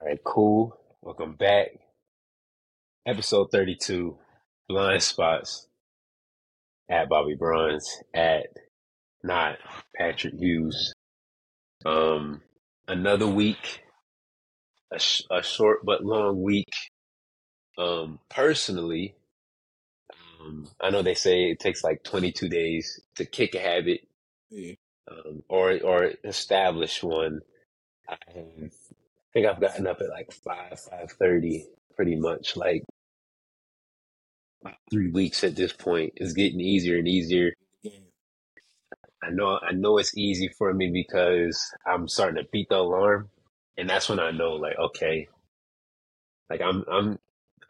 All right, cool. Welcome back. Episode 32, Blind Spots at Bobby Bronz at not Patrick Hughes. Um, another week, a, sh- a short but long week. Um, personally, um, I know they say it takes like 22 days to kick a habit Yeah. um, or or establish one. I have, think I've gotten up at like five five thirty, pretty much like three weeks at this point. It's getting easier and easier. Mm. I know I know it's easy for me because I'm starting to beat the alarm, and that's when I know like okay, like I'm I'm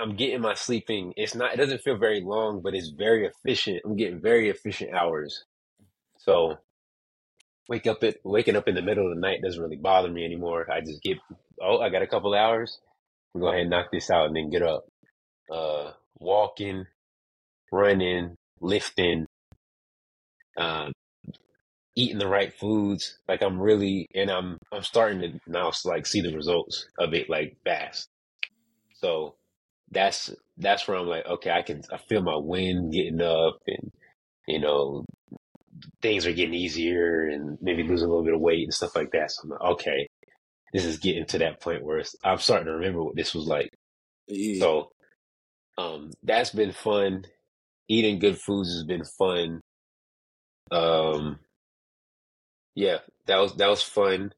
I'm getting my sleeping. It's not it doesn't feel very long, but it's very efficient. I'm getting very efficient hours. So wake up at waking up in the middle of the night doesn't really bother me anymore. I just get oh I got a couple hours. We go ahead and knock this out and then get up. Uh, walking, running, lifting, uh, eating the right foods. Like I'm really and I'm I'm starting to now like see the results of it like fast. So that's that's where I'm like okay I can I feel my wind getting up and you know things are getting easier and maybe losing a little bit of weight and stuff like that. So I'm like, okay, this is getting to that point where it's, I'm starting to remember what this was like. Yeah. So, um, that's been fun. Eating good foods has been fun. Um, yeah, that was that was fun.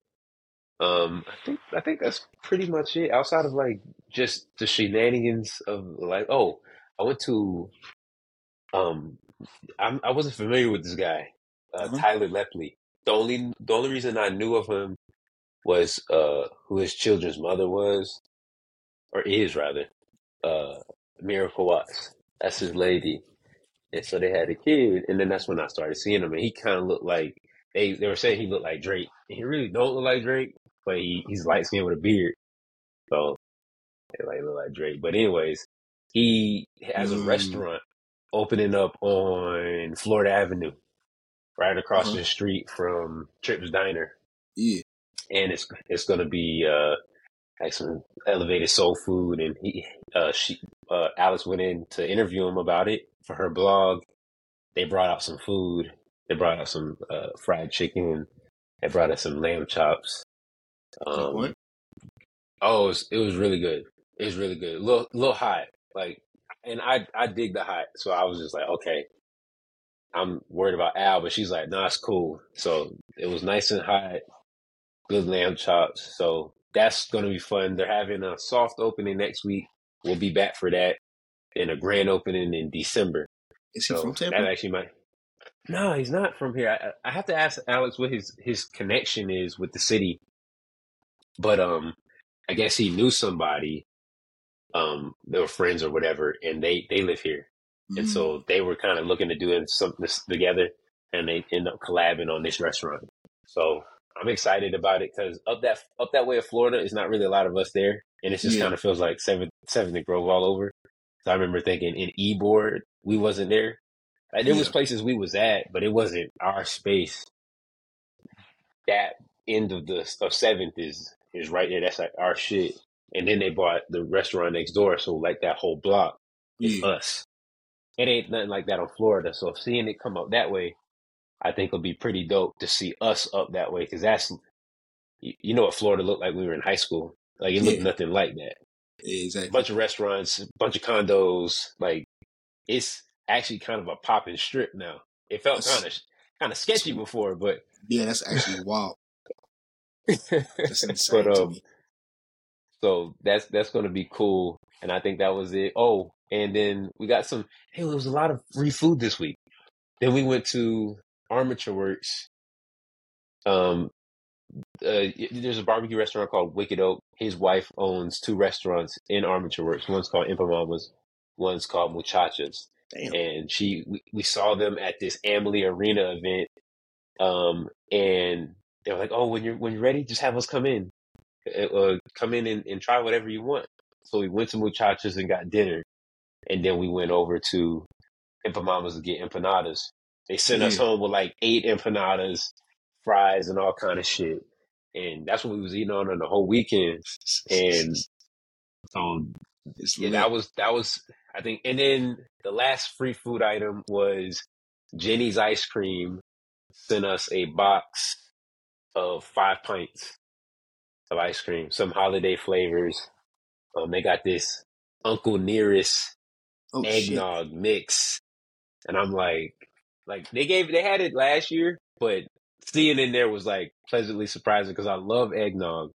Um, I think I think that's pretty much it. Outside of like just the shenanigans of like, oh, I went to um, I'm, I wasn't familiar with this guy, uh, Uh-huh. Tyler Lepley. The only the only reason I knew of him was uh, who his children's mother was, or is rather, uh, Miracle Watts. That's his lady, and so they had a kid, and then that's when I started seeing him, and he kind of looked like they they were saying he looked like Drake. He really don't look like Drake, but he, he's light skinned with a beard, so they like look like Drake. But anyways, he has a Mm. restaurant opening up on Florida Avenue, right across Uh-huh. the street from Trips Diner, Yeah. and it's it's gonna be uh like some elevated soul food. And he uh she uh Alex went in to interview him about it for her blog. They brought out some food. They brought out some uh fried chicken. They brought out some lamb chops. Um, what? Oh, it was, it was really good. It was really good. A little, little hot. Like, and I, I dig the hot. So I was just like, okay, I'm worried about Al, but she's like, nah, it's cool. So it was nice and hot. Good lamb chops. So that's going to be fun. They're having a soft opening next week. We'll be back for that and a grand opening in December. Is he So from that Tampa? actually might. No, he's not from here. I, I have to ask Alex what his his connection is with the city. But um, I guess he knew somebody. Um, they were friends or whatever, and they they live here, and Mm. so they were kind of looking to doing something together, and they end up collabing on this restaurant. So I'm excited about it because up that up that way of Florida is not really a lot of us there, and it just Yeah. kind of feels like Seventh Seventh and Grove all over. So I remember thinking in Ybor we wasn't there. Like there was places we was at, but it wasn't our space. That end of the of Seventh is is right there. That's like our shit. And then they bought the restaurant next door, so like that whole block is Yeah. us. It ain't nothing like that on Florida. So seeing it come up that way, I think will be pretty dope to see us up that way because that's you know what Florida looked like when we were in high school. Like it looked Yeah. nothing like that. Yeah, exactly. bunch of restaurants, bunch of condos. Like it's actually kind of a popping strip now. It felt kind of kind of sketchy before, but Yeah, that's actually wild. That's insane but to um, me. So that's that's gonna be cool. And I think that was it. Oh, and then we got some. Hey, there was a lot of free food this week. Then we went to Armature Works. Um, uh, there's a barbecue restaurant called Wicked Oak. His wife owns two restaurants in Armature Works. One's called Empamamas. One's called Muchachas. Damn. and she we, we saw them at this Amalie Arena event. Um, and they were like, "Oh, when you're when you're ready, just have us come in, uh, uh, come in and, and try whatever you want." So we went to Muchachas and got dinner, and then we went over to Empanadas to get empanadas. They sent us home with like eight empanadas, fries, and all kind of shit. and that's what we was eating on on the whole weekend. And so yeah, that was that was I think, and then the last free food item was Jeni's ice cream sent us a box of five pints of ice cream, some holiday flavors. Um, they got this Uncle Nearest oh shit. eggnog mix, and I'm like, like they gave they had it last year, but seeing it in there was like pleasantly surprising because I love eggnog,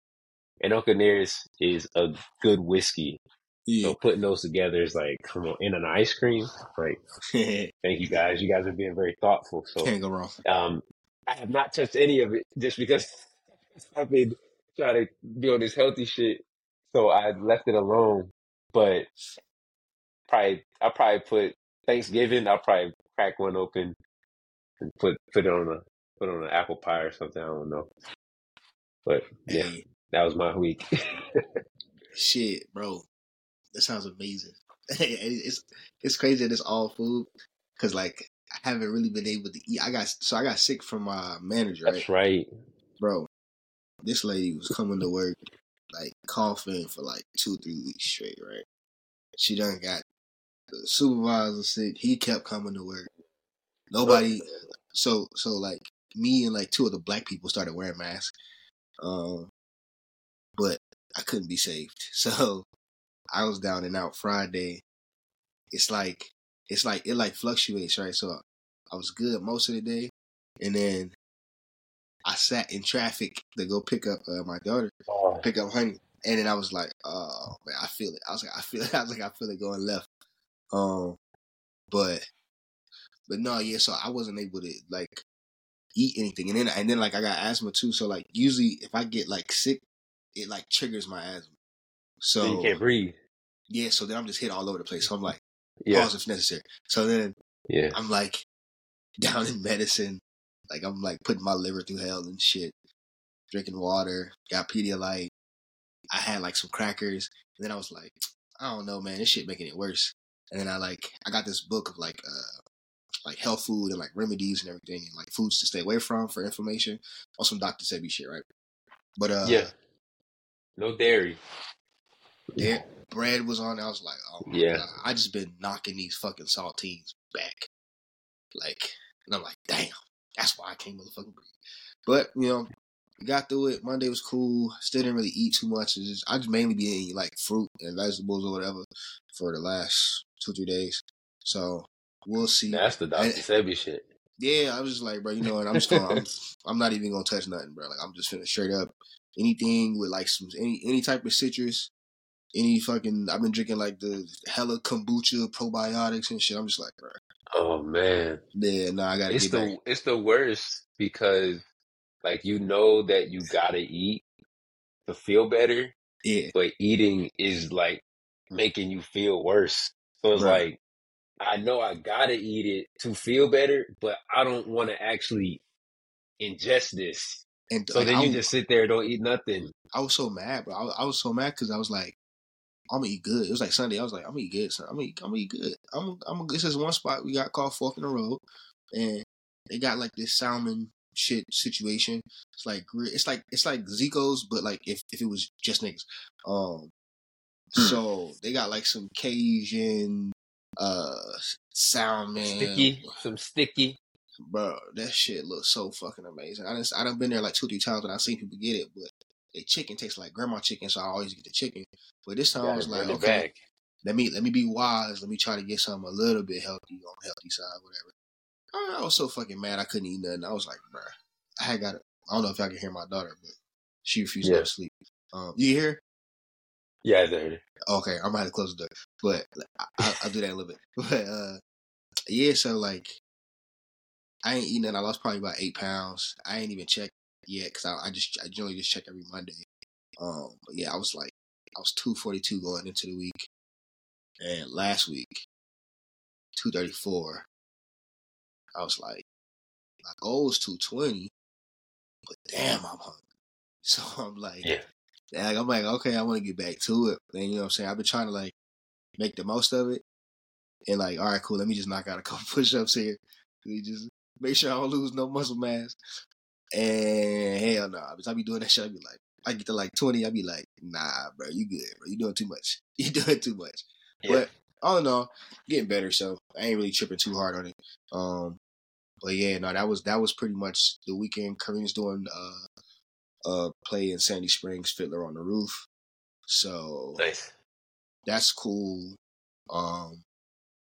and Uncle Nearest is a good whiskey. Yeah. So putting those together is like, come on, in an ice cream, like thank you guys, you guys are being very thoughtful. So can't go wrong. um, I have not touched any of it just because I've been trying to be on this healthy shit. So I left it alone. But probably, I'll probably put Thanksgiving. I'll probably crack one open and put put it on a put it on an apple pie or something. I don't know. But yeah, that was my week. shit, bro. That sounds amazing. it's it's crazy that it's all food because like I haven't really been able to eat. I got so I got sick from my manager, right, That's right. bro. This lady was coming to work like coughing for like two three weeks straight, right? She done got the supervisor sick. He kept coming to work. Nobody. So so like me and like two of the black people started wearing masks. Um, but I couldn't be saved. So I was down and out Friday. It's like it's like it like fluctuates, right? So I was good most of the day, and then I sat in traffic to go pick up uh, my daughter, Oh, pick up honey, and then I was like, oh man, I feel it. I was like, I feel it. I was like, I feel it going left. Um, but but no, yeah. So I wasn't able to like eat anything, and then and then like I got asthma too. So like usually if I get like sick, it like triggers my asthma. so So you can't breathe. yeah, so then I'm just hit all over the place. So I'm like, Yeah, pause if necessary. So then yeah. I'm like down in medicine. Like I'm like putting my liver through hell and shit. Drinking water, got Pedialyte. I had like some crackers, and then I was like, I don't know, man, this shit making it worse. And then I like I got this book of like uh like health food and like remedies and everything and like foods to stay away from for inflammation on some Dr. Sebi shit, right? But uh Yeah. No dairy. there- bread was on. I was like, oh Yeah. god, I just been knocking these fucking saltines back, like, and I'm like, damn, that's why I can't motherfucking breathe. But you know, got through it. Monday was cool. Still didn't really eat too much. Just, I just mainly been eating like fruit and vegetables or whatever for the last two three days. So we'll see. That's the Dr. Sebi shit. yeah, I was just like, bro, you know what? I'm just going. I'm, I'm not even gonna touch nothing, bro. Like I'm just finna straight up anything with like some any any type of citrus, any fucking. I've been drinking like the hella kombucha probiotics and shit. I'm just like, bro, Oh man. yeah, no, I gotta It's the back. it's the worst because like you know that you gotta eat to feel better, Yeah, but eating is like making you feel worse. So it's Right. like I know I gotta eat it to feel better, but I don't want to actually ingest this. and So like, then you was- just sit there and don't eat nothing. I was so mad, bro. I, was- I was so mad because I was like, I'm gonna eat good. It was like Sunday. I was like, I'm gonna eat good. Son. I'm gonna eat, I'm gonna eat good. I'm, I'm. This is one spot we got called Fork in the Road, and they got like this salmon shit situation. It's like it's like it's like Zico's, but like if if it was just niggas. Um, Hmm. so they got like some Cajun, uh, salmon, Sticky, some sticky. bro. That shit looks so fucking amazing. I done, I done been there like two three times and I've seen people get it, but the chicken tastes like grandma chicken, so I always get the chicken. But this time I was like, okay, back. let me let me be wise. Let me try to get something a little bit healthy on the healthy side, whatever. I, I was so fucking mad I couldn't eat nothing. I was like, bruh, I had got. I don't know if y'all can hear my daughter, but she refused to Yeah. to sleep. Um, you hear? Yeah, I heard it. Okay, I'm gonna have to close the door, but I, I, I'll do that in a little bit. But uh, yeah, so like, I ain't eating. nothing. I lost probably about eight pounds. I ain't even checked yet because I, I just I generally just check every Monday. Um, but yeah, I was like, I was two forty two going into the week, and last week, two thirty four. I was like, my goal was two twenty, but damn, I'm hungry. So I'm like, Yeah. like, I'm like, okay, I want to get back to it. And you know what I'm saying? I've been trying to like make the most of it. And like, all right, cool, let me just knock out a couple push ups here. We just make sure I don't lose no muscle mass. And hell no, nah, I be doing that shit. I be like, I get to like twenty, I be like, nah, bro, you good, bro. You doing too much. You doing too much. Yeah. But all in all, getting better. So I ain't really tripping too hard on it. Um, but yeah, no, that was that was pretty much the weekend. Kareem's doing uh, uh play in Sandy Springs, Fiddler on the Roof. So nice. That's cool. Um,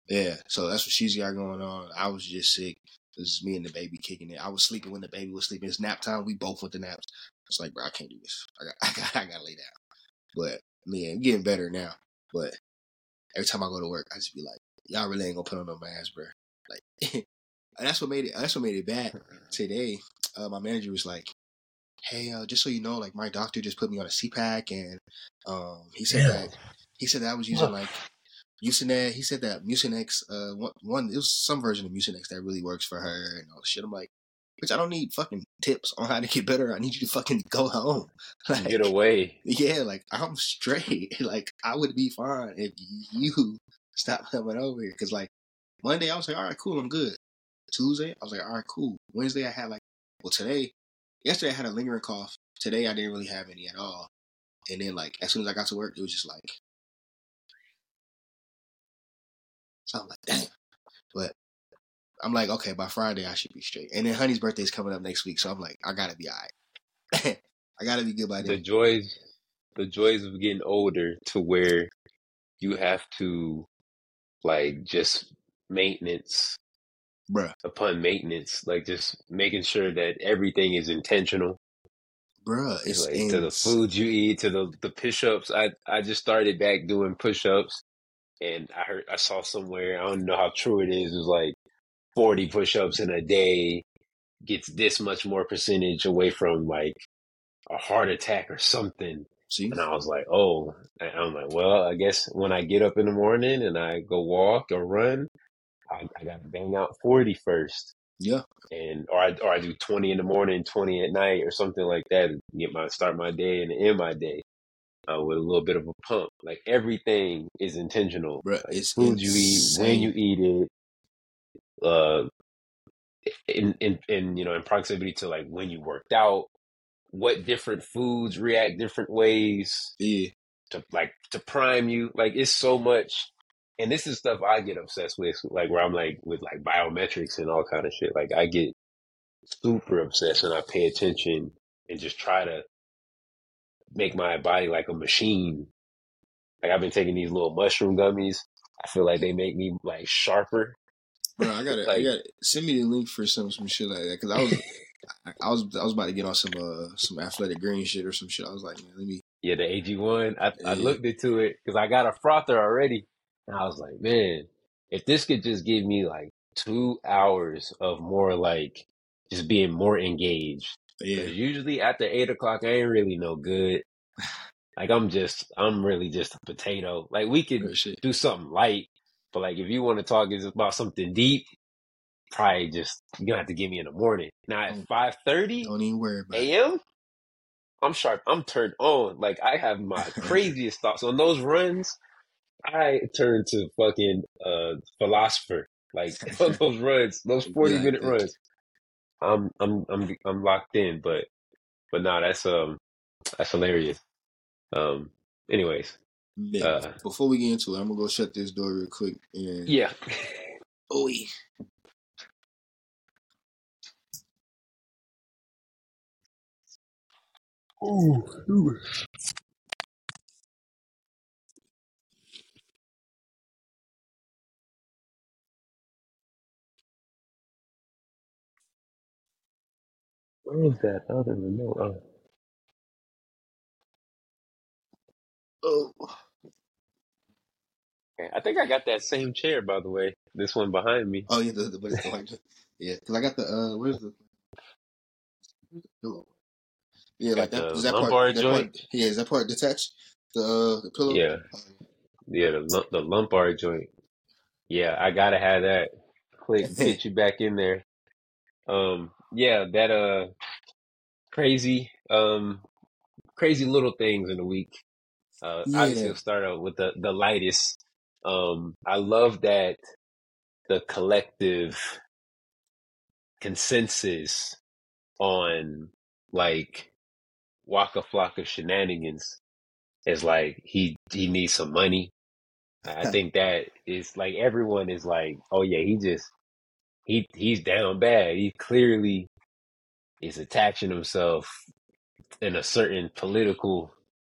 yeah. So that's what she's got going on. I was just sick. This is me and the baby kicking it. I was sleeping when the baby was sleeping. It's nap time. We both went to naps. It's like, bro, I can't do this. I got, I got, I got to lay down. But man, I'm getting better now. But every time I go to work, I just be like, y'all really ain't gonna put on no mask, bro. Like, that's what made it. That's what made it bad today. Uh, my manager was like, "Hey, uh, just so you know, like my doctor just put me on a CPAP, and um, he said yeah. that he said that I was using like Mucinex. He said that Mucinex, uh, one, one it was some version of Mucinex that really works for her and all the shit. I'm like, bitch, I don't need fucking tips on how to get better. I need you to fucking go home. Like, get away. Yeah, like I'm straight. Like I would be fine if you stop coming over here. Cause like Monday I was like, all right, cool, I'm good. Tuesday I was like, all right, cool. Wednesday I had like, well today, yesterday I had a lingering cough. Today I didn't really have any at all. And then like as soon as I got to work, it was just like. So I'm like, damn. But I'm like, okay, by Friday I should be straight. And then Honey's birthday is coming up next week, so I'm like, I gotta be alright. I gotta be good by then. The joys, the joys of getting older to where you have to like just maintenance, bruh, upon maintenance, like just making sure that everything is intentional. Bruh, it's like, to the food you eat, to the the push ups. I I just started back doing push ups, and I heard I saw somewhere I don't know how true it is. It was like 40 push-ups in a day gets this much more percentage away from like a heart attack or something. See? And I was like, oh, I'm like, well, I guess when I get up in the morning and I go walk or run, I, I got to bang out 40 first. Yeah. And, or I, or I do 20 in the morning, 20 at night or something like that. And get my, start my day and end my day. Uh, with a little bit of a pump, like everything is intentional. Bruh, like it's food insane. you eat, when you eat it, uh, in, in, in, you know, in proximity to like when you worked out, what different foods react different ways. Yeah. To like, to prime you. Like, it's so much. And this is stuff I get obsessed with, like where I'm like with like biometrics and all kind of shit. Like I get super obsessed and I pay attention and just try to make my body like a machine. Like I've been taking these little mushroom gummies. I feel like they make me like sharper Bro, I gotta, like, I gotta send me the link for some some shit like that because I was, I, was, I was about to get on some uh some athletic green shit or some shit. I was like, man, let me. Yeah, the AG one. I, yeah. I looked into it because I got a frother already, and I was like, man, if this could just give me like two hours of more like just being more engaged. Yeah. Usually after eight o'clock, I ain't really no good. Like I'm just, I'm really just a potato. Like we could do something light, but like, if you want to talk is about something deep, probably just you gonna have to give me in the morning. Now at five thirty, don't even worry about a.m. I'm sharp. I'm turned on. Like I have my craziest thoughts on those runs. I turn to fucking uh philosopher. Like on those runs, those forty minute runs. I'm I'm I'm I'm locked in, but but no, that's um that's hilarious. Um anyways, uh, Before we get into it, I'm gonna go shut this door real quick. And yeah. Oh. Ooh, ooh. Where is that other remote? Oh. oh. I think I got that same chair, by the way. This one behind me. Oh yeah, the, the, the white. yeah, because I got the uh, where's the pillow? Yeah, like that. Is that part, that part? Yeah, is that part detached? The uh, the pillow. Yeah, oh, yeah, the the lumbar joint. Yeah, I gotta have that. Click, get you back in there. Um, yeah, that uh, crazy, um, crazy little things in the week. Uh, yeah. obviously, we'll start out with the the lightest. Um, I love that the collective consensus on like Waka Flocka shenanigans is like he he needs some money. I think that is like everyone is like, oh yeah, he just he he's down bad. He clearly is attaching himself in a certain political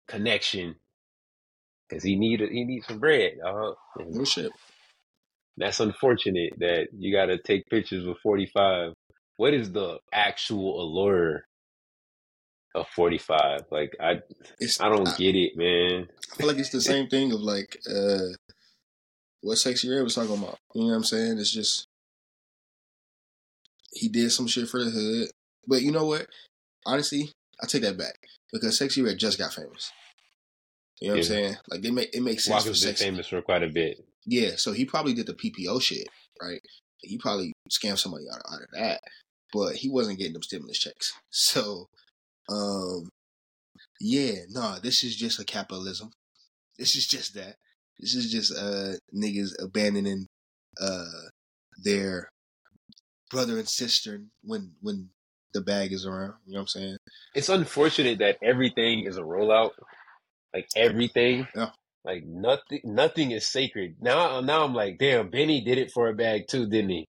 connection because he need he needs some bread. Uh, No shit. that's unfortunate that you got to take pictures with 45. What is the actual allure of 45? Like I It's I don't I, get it, man. I feel like it's the same thing of like uh what Sexyy Red was talking about. You know what I'm saying? It's just he did some shit for the hood. But you know what? Honestly, I take that back. Because Sexyy Red just got famous. You know what I'm saying? Like it make it makes sense for Waka's been famous for quite a bit. Yeah, so he probably did the PPP shit, right? He probably scammed somebody out, out of that, but he wasn't getting them stimulus checks. So, um, yeah, no, this is just a capitalism. This is just that. This is just uh niggas abandoning uh their brother and sister when when the bag is around. You know what I'm saying? It's unfortunate that everything is a rollout. Like everything. Yeah. Like nothing nothing is sacred. Now now I'm like, damn, Benny did it for a bag too, didn't he?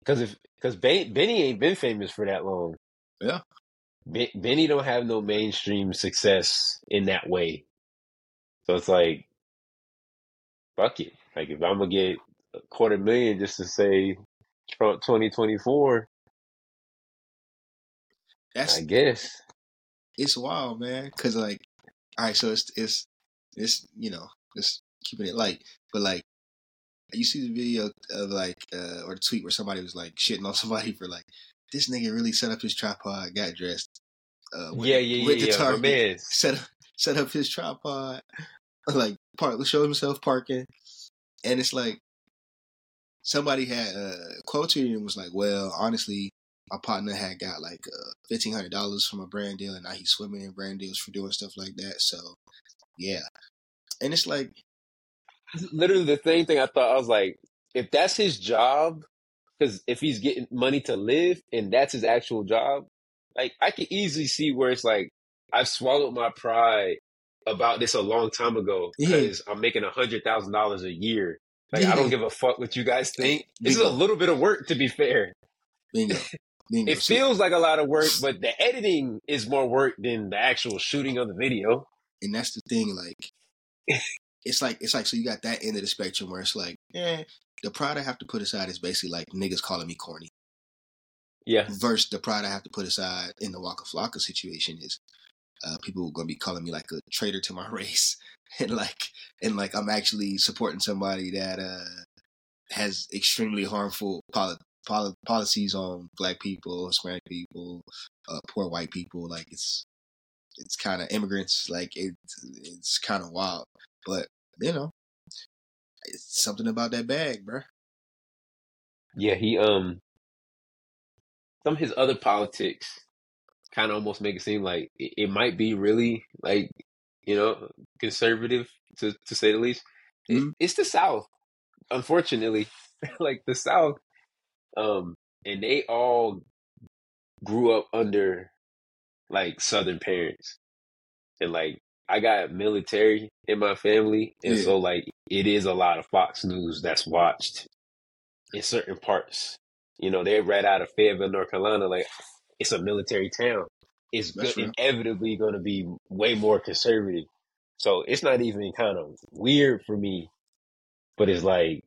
Because if because ben, Benny ain't been famous for that long. Yeah. Ben, Benny don't have no mainstream success in that way. So it's like, fuck it. Like if I'm gonna get a quarter million just to say Trump 2024, That's I guess. it's wild, man. Cause like, all right, so it's it's it's you know just keeping it light, but like you see the video of like uh or the tweet where somebody was like shitting on somebody for like this nigga really set up his tripod, got dressed, uh, went, Yeah, yeah, went yeah, to yeah. Target, set up set up his tripod, like park show himself parking, and it's like somebody had uh quote tweeted and was like, well, honestly. My partner had got like uh, fifteen hundred dollars from a brand deal, and now he's swimming in brand deals for doing stuff like that. So, yeah, and it's like, literally the same thing I thought. I was like, if that's his job, because if he's getting money to live and that's his actual job, like I can easily see where it's like I've swallowed my pride about this a long time ago Yeah. because I'm making a hundred thousand dollars a year. Like I don't give a fuck what you guys think. This is a little bit of work to be fair. bingo, bingo. It feels like a lot of work, but the editing is more work than the actual shooting of the video. and that's the thing. Like, it's like it's like so you got that end of the spectrum where it's like, eh, the pride I have to put aside is basically like niggas calling me corny. Yeah. Versus the pride I have to put aside in the Waka Flocka situation is uh, people gonna be calling me like a traitor to my race, and like and like I'm actually supporting somebody that uh has extremely harmful poli- poli- policies on black people, Hispanic people, uh, poor white people. Like it's it's kind of immigrants. Like it, it's kind of wild, but you know, it's something about that bag, bruh. Yeah, he um some of his other politics kind of almost make it seem like it, it might be really like you know conservative to to say the least. It- Mhm. it's the South, unfortunately, like the South, um, and they all grew up under like Southern parents, and like I got military in my family, and Yeah. so like it is a lot of Fox News that's watched in certain parts. You know, they're right out of Fayetteville, North Carolina. Like, it's a military town. That's good, real. inevitably going to be way more conservative. So it's not even kind of weird for me, but it's like,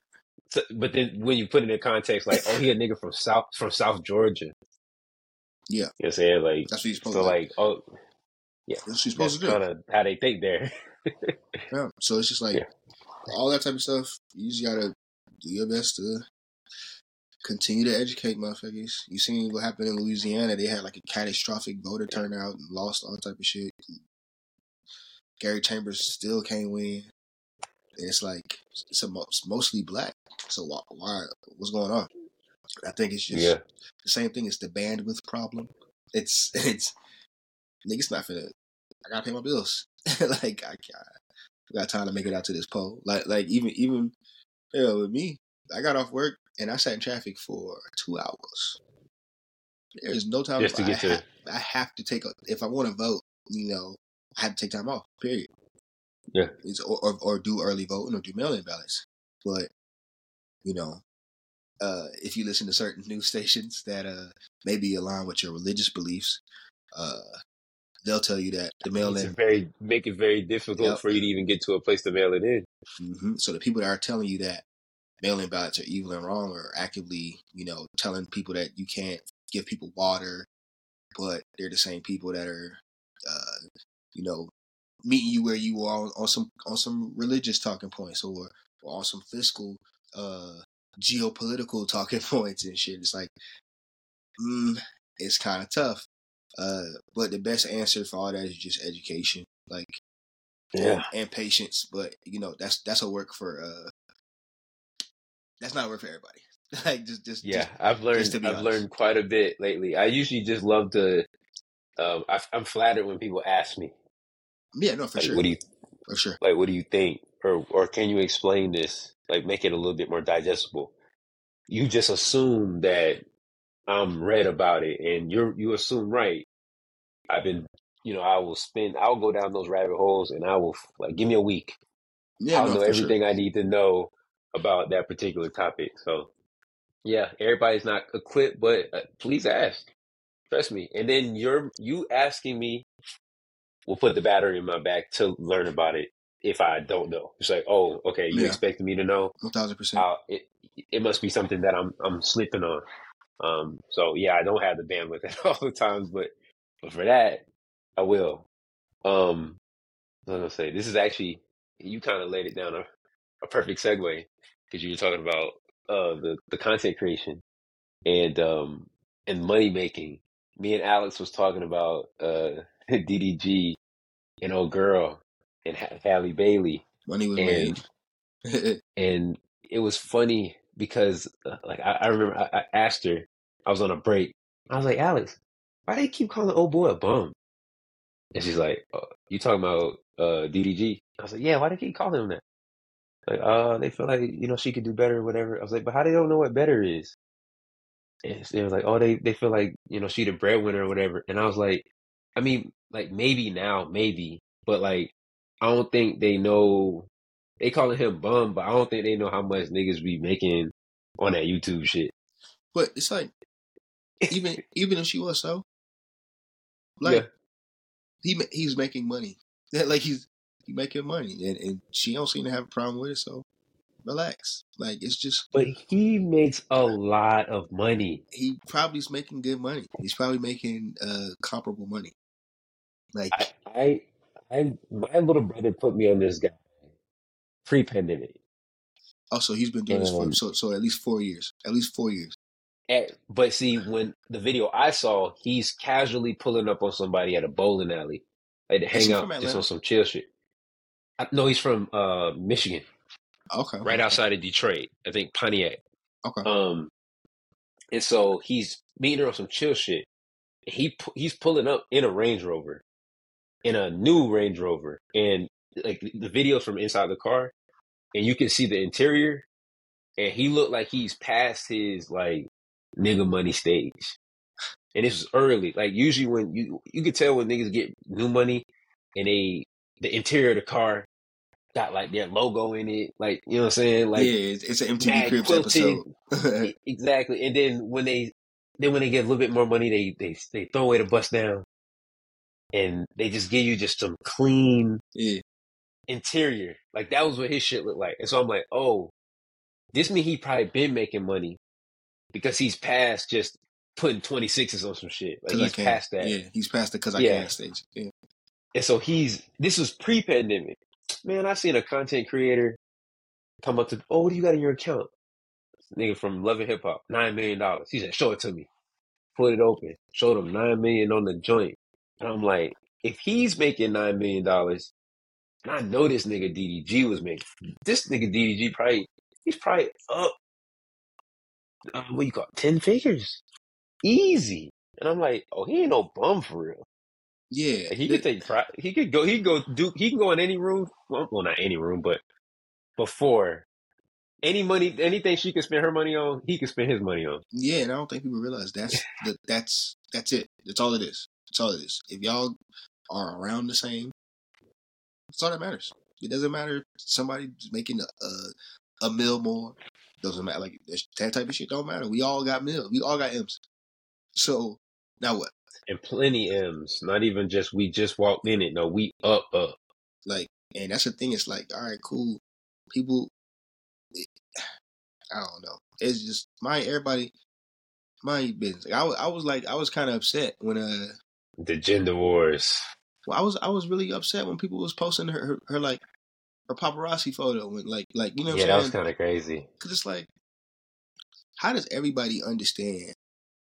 but then when you put it in context, like, oh, he a nigga from South from South Georgia. Yeah. You know what I'm saying? Like, That's what you're supposed so to. like, oh, yeah, That's what that's supposed to do. kind of how they think there. Yeah. So it's just like Yeah. all that type of stuff. You just gotta do your best to continue to educate motherfuckers. You seen what happened in Louisiana? They had like a catastrophic voter turnout and lost all type of shit. Gary Chambers still can't win. And it's like it's, a, it's mostly black. So why, why? What's going on? I think it's just yeah. the same thing. It's the bandwidth problem. It's it's niggas not finna. I gotta pay my bills. like I, I got time to make it out to this poll. Like like even even yeah with me, I got off work and I sat in traffic for two hours. There's no time Just to I get to- ha- I have to take a if I want to vote. You know, I have to take time off. Period. Yeah. It's, or, or or do early voting or do mail-in ballots. But you know, uh, if you listen to certain news stations that uh maybe align with your religious beliefs, uh, they'll tell you that the It's mail-in. very make it very difficult Yep. for you to even get to a place to mail it in. hmm So the people that are telling you that mail-in ballots are evil and wrong or actively, you know, telling people that you can't give people water, but they're the same people that are, uh, you know, meeting you where you are on, some on some religious talking points or, or on some fiscal, uh, geopolitical talking points and shit. It's like, mm, it's kind of tough. Uh, but the best answer for all that is just education, like and, and patience. But you know, that's that's a work for uh, that's not a work for everybody. like just just Yeah, just- I've learned. I've honest. learned quite a bit lately. I usually just love to. Um, I, I'm flattered when people ask me, yeah, no, for like, sure, "What do you for sure. like? What do you think?" Or, or can you explain this? Like, make it a little bit more digestible. You just assume that I'm read about it, and you're you assume right. I've been, you know, I will spend. I'll go down those rabbit holes, and I will like give me a week. Yeah, I'll no, know everything sure. I need to know about that particular topic. So, yeah, everybody's not equipped, but uh, please ask. Trust me. And then you're you asking me will put the battery in my back to learn about it if I don't know. It's like, oh, okay, you Yeah. expected me to know. One thousand percent. It it must be something that I'm I'm sleeping on. Um, so yeah, I don't have the bandwidth at all the times, but but for that, I will. Um, what was gonna say? This is actually you kind of laid it down a, perfect segue because you were talking about uh the the content creation and um and money making. Me and Alex was talking about uh DDG and old girl and Ha- Halle Bailey Money was and made. and it was funny because uh, like I, I remember I, I asked her I was on a break I was like Alex why do they keep calling old boy a bum and she's like uh, you talking about uh DDG I was like yeah why do they keep calling him that like uh they feel like you know she could do better or whatever I was like but how they don't know what better is and it was like oh they they feel like you know she the breadwinner or whatever and I was like I mean like maybe now maybe but like I don't think they know they calling him bum, but I don't think they know how much niggas be making on that YouTube shit. but it's like even even if she was so, like Yeah. he he's making money. like he's he making money, and, and she don't seem to have a problem with it. So relax. Like it's just But he makes a lot of money. he probably is making good money. He's probably making uh comparable money. Like I, I, I, my little brother put me on this guy pre-pandemic. also he's been doing this for so so at least four years. At least four years. At, but see, when the video I saw, he's casually pulling up on somebody at a bowling alley, like to hang out just on some chill shit. No, he's from uh Michigan, Okay. right outside of Detroit. I think Pontiac. Okay. Um, and so he's meeting her on some chill shit. He he's pulling up in a Range Rover, in a new Range Rover, and like the videos from inside the car, and you can see the interior, and he looked like he's past his like nigga money stage. And this was early. Like usually when you you could tell when niggas get new money, and they the interior of the car got like their logo in it, like you know what I'm saying, like yeah, it's, it's an MTV Cribs episode. Exactly. And then when they then when they get a little bit more money, they they they throw away the bust down, and they just give you just some clean yeah. interior. Like that was what his shit looked like. And so I'm like, oh, this mean he probably been making money because he's past just putting 26s on some shit. Like he's past that. Yeah, he's past the cause I Yeah. can stage. Yeah. And so he's this was pre-pandemic. Man, I seen a content creator come up to, oh, what do you got in your account? Nigga from Love and Hip Hop, nine million dollars. He said, show it to me. Put it open. Showed him nine million on the joint. And I'm like, if he's making nine million dollars, and I know this nigga DDG was making, this nigga DDG probably, he's probably up, uh, what you call it, ten figures, easy. And I'm like, oh, he ain't no bum for real. Yeah. He could take pri He could go. He could go do. He can go in any room. Well, well, not any room, but before any money, anything she can spend her money on, he can spend his money on. Yeah, and I don't think people realize that's the, that's that's it. That's all it is. That's all it is. If y'all are around the same, that's all that matters. It doesn't matter if somebody's making a a, a mill more. Doesn't matter. Like that type of shit don't matter. We all got mill. We all got M's. So now what? And plenty M's. Not even just we just walked in it. No, we up up. Like, and that's the thing. It's like, all right, cool. People, I don't know. It's just my everybody, my business. Like, I was, I was like, I was kind of upset when uh the gender wars. Well, I was, I was really upset when people was posting her, her, her like her paparazzi photo when like, like you know, yeah, that was kind of crazy. Because it's like, how does everybody understand,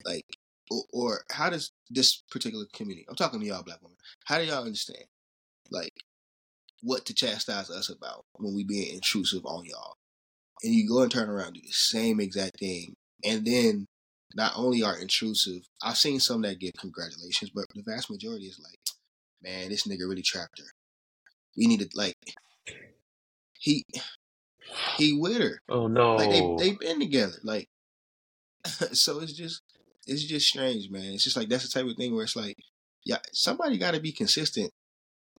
like, or, or how does this particular community? I'm talking to y'all, black women. How do y'all understand, like, what to chastise us about when we being intrusive on y'all. And you go and turn around and do the same exact thing. And then not only are intrusive, I've seen some that give congratulations, but the vast majority is like, man, this nigga really trapped her. We need to like he he with her. Oh no. Like they they've been together. Like so it's just it's just strange, man. It's just like that's the type of thing where it's like, yeah, somebody gotta be consistent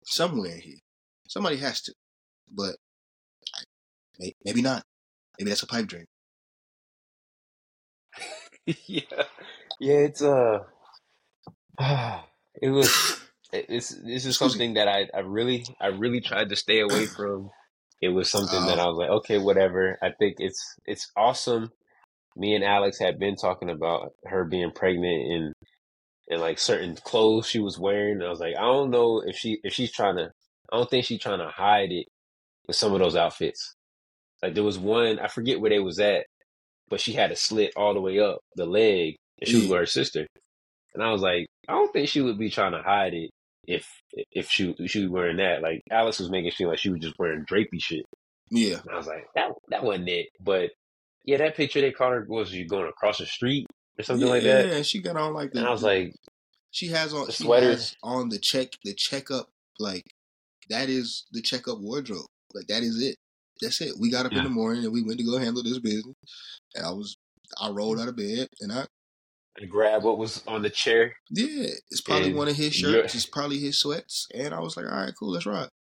somewhere here. Somebody has to, but maybe not. Maybe that's a pipe dream. yeah, yeah. It's uh, it was. It's this is something that I I really I really tried to stay away from. It was something that I was like, okay, whatever. I think it's it's awesome. Me and Alex had been talking about her being pregnant and and like certain clothes she was wearing. And I was like, I don't know if she if she's trying to I don't think she's trying to hide it with some of those outfits. Like there was one, I forget where they was at, but she had a slit all the way up the leg, and she was mm. with her sister. And I was like, I don't think she would be trying to hide it if if she she was wearing that. Like Alex was making it feel like she was just wearing drapey shit. Yeah. And I was like, that that wasn't it. But yeah, that picture they caught her was you going across the street or something yeah, like that. Yeah, she got on like that. and I was like, she has on she has on the check the checkup like that is the checkup wardrobe. Like that is it. That's it. We got up yeah. in the morning and we went to go handle this business. And I was I rolled out of bed and I and grabbed what was on the chair. Yeah. It's probably one of his shirts. It's probably his sweats. And I was like, all right, cool, let's ride.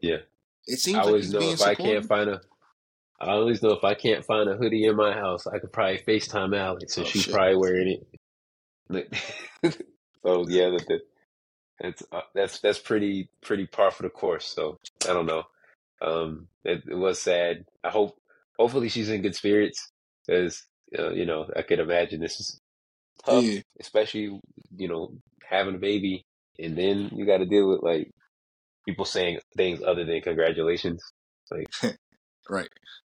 Yeah. It seems I like always know if supported. I can't find a I always know if I can't find a hoodie in my house, I could probably FaceTime Alex so oh, she's shit. probably wearing it. so yeah, the, it's uh, that's that's pretty pretty par for the course. So I don't know. Um, it, it was sad. I hope hopefully she's in good spirits because uh, you know I could imagine this is tough, yeah. especially you know having a baby and then you got to deal with like people saying things other than congratulations. Like right.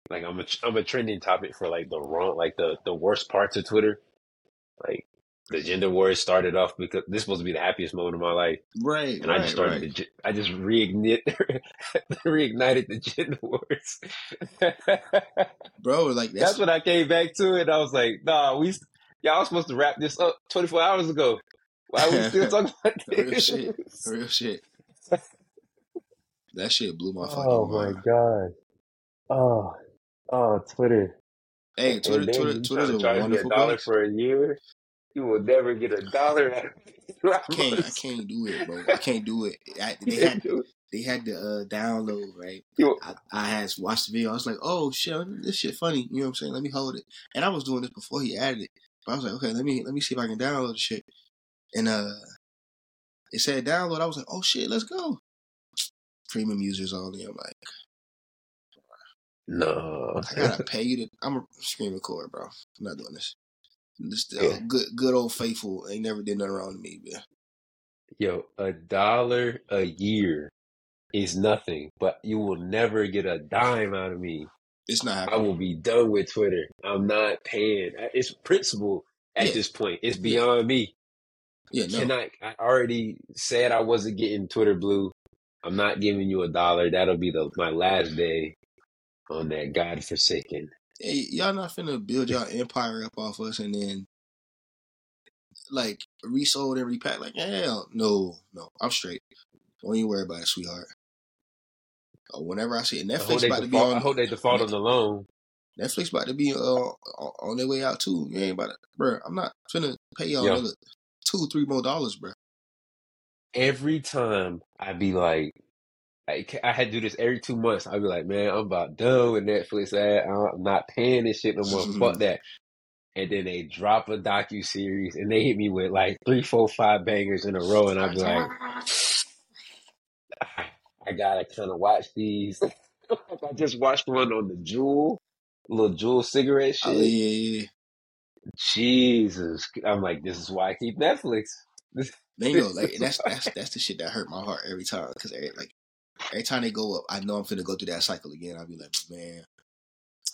Like I'm a I'm a trending topic for like the wrong like the the worst parts of Twitter. Like the gender wars started off because this was supposed to be the happiest moment of my life. Right. And right, I just started right. the, I just reignite reignited the gender wars. Bro, like that's, that's, when I came back to it. I was like, nah, we y'all supposed to wrap this up 24 hours ago. Why are we still talking about this? Real shit. Real shit. That shit blew my fucking oh, mind. Oh mind. my god. Oh. Oh, Twitter. Hey, Twitter, Twitter, Twitter's a wonderful a dollar for a year. You will never get a dollar out of I can't. I can't do it, bro. I can't do it. I, they had they had to uh, download right. I, I had watched the video. I was like, oh shit, this shit funny. You know what I'm saying? Let me hold it. And I was doing this before he added it. But I was like, okay, let me let me see if I can download the shit. And uh, it said download. I was like, oh shit, let's go. Premium users only. I'm like, no, I gotta pay you to. I'm a screen record, bro. I'm not doing this. This uh, yeah. good, good old faithful ain't never did nothing wrong to me, man. Yo, a dollar a year is nothing, but you will never get a dime out of me. It's not. Happening. I will be done with Twitter. I'm not paying. It's principle at yeah. this point. It's beyond me. Yeah, no. Can I? I already said I wasn't getting Twitter blue. I'm not giving you a dollar. That'll be the my last day on that godforsaken hey, y'all not finna build y'all empire up off us and then like resold and repack. Like hell, no, no, I'm straight. Don't you worry about it, sweetheart. Uh, whenever I see it, Netflix about to be on. I hope they default on the loan. Netflix about to be uh on on their way out too. You ain't about to, bro. I'm not finna pay y'all Yo. another two, three more dollars, bro. Every time I be like, I, I had to do this every two months. I'd be like, man, I'm about done with Netflix. Ad. I'm not paying this shit no more. Fuck that. And then they drop a docu series and they hit me with like three, four, five bangers in a row, and I'd be like, I gotta kind of watch these. I just watched one on the Juul, little Juul cigarette oh, shit. Oh yeah, yeah. Jesus, I'm like, this is why I keep Netflix. This, know, like that's that's that's the shit that hurt my heart every time because like every time they go up, I know I'm finna go through that cycle again. I'll be like, man,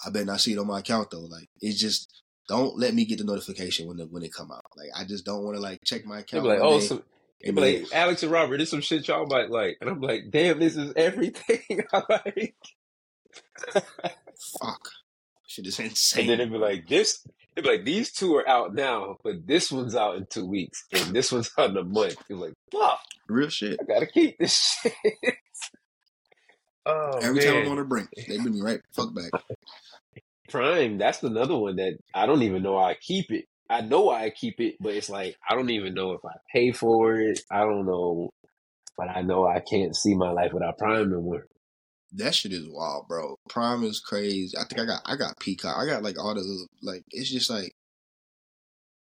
I better not see it on my account though. Like it's just don't let me get the notification when the, when it come out. Like I just don't want to like check my account. be like, oh, some, they be oh, like, Alex and Robert, this some shit y'all might like, and I'm like, damn, this is everything I like. fuck, shit is insane. And then it'd be like, this, it'd be like, these two are out now, but this one's out in two weeks, and this one's out in a month. You're like, fuck, Real shit. I gotta keep this shit. Oh Every man. time I'm on the brink, they bring me right fuck back. Prime, that's another one that I don't even know why I keep it. I know why I keep it, but it's like I don't even know if I pay for it. I don't know, but I know I can't see my life without Prime no more. That shit is wild, bro. Prime is crazy. I think I got I got Peacock. I got like all the like. It's just like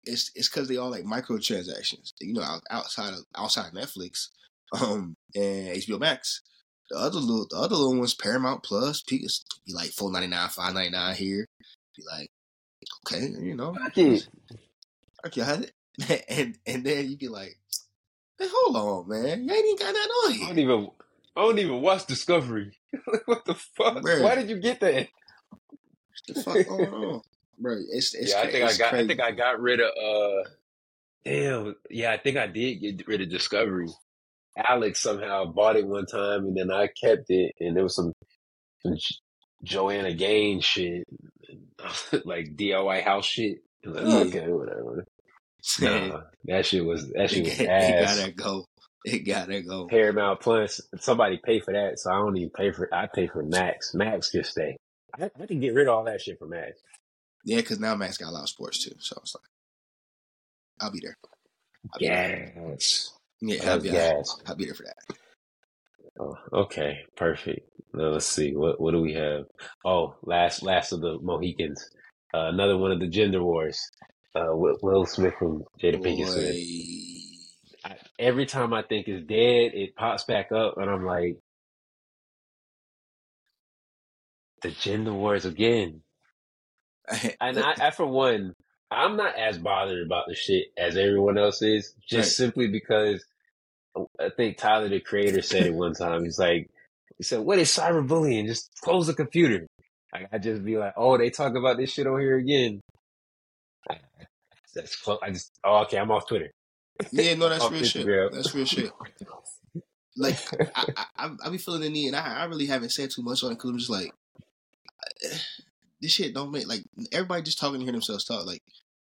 it's it's because they all like microtransactions. You know, outside of outside Netflix, um, and HBO Max. The other little the other little ones, Paramount Plus, be like four ninety nine, five ninety nine here. Be like, okay, you know, okay, I had it. and and then you be like, hey, hold on, man, you ain't even got that on here. I don't even I don't even watch Discovery. what the fuck? Bruh. Why did you get that? What the fuck going on, bro? It's, it's yeah, I think I got I think I got rid of uh damn, yeah, I think I did get rid of Discovery. Alex somehow bought it one time and then I kept it and there was some, some Joanna Gaines shit like DIY house shit. I like, okay, whatever. Nah, that shit was that shit was it ass. It gotta go. It gotta go. Paramount Plus, somebody pay for that, so I don't even pay for. I pay for Max. Max can stay. I, I can get rid of all that shit for Max. Yeah, because now Max got a lot of sports too. So it's like, I'll be there. I'll be there. Yeah, I'll That's be, gas. I'll be there for that. Oh, okay, perfect. Now let's see. What what do we have? Oh, last last of the Mohicans. Uh, another one of the gender wars. Uh, Will, Will Smith and Jada Pinkett Smith. I, every time I think it's dead, it pops back up, and I'm like, the gender wars again. And I, I, for one, I'm not as bothered about the shit as everyone else is, just Right. simply because I think Tyler, the creator, said it one time. He's like, he said, "What is cyberbullying? Just close the computer." I, I just be like, "Oh, they talk about this shit on here again." I, that's close. I just, oh, okay, I'm off Twitter. yeah, no, that's real shit. Instagram. That's real shit. Like, I, I, I, I be feeling the need, and I, I really haven't said too much on it because I'm just like, this shit don't make like everybody just talking to hear themselves talk. Like,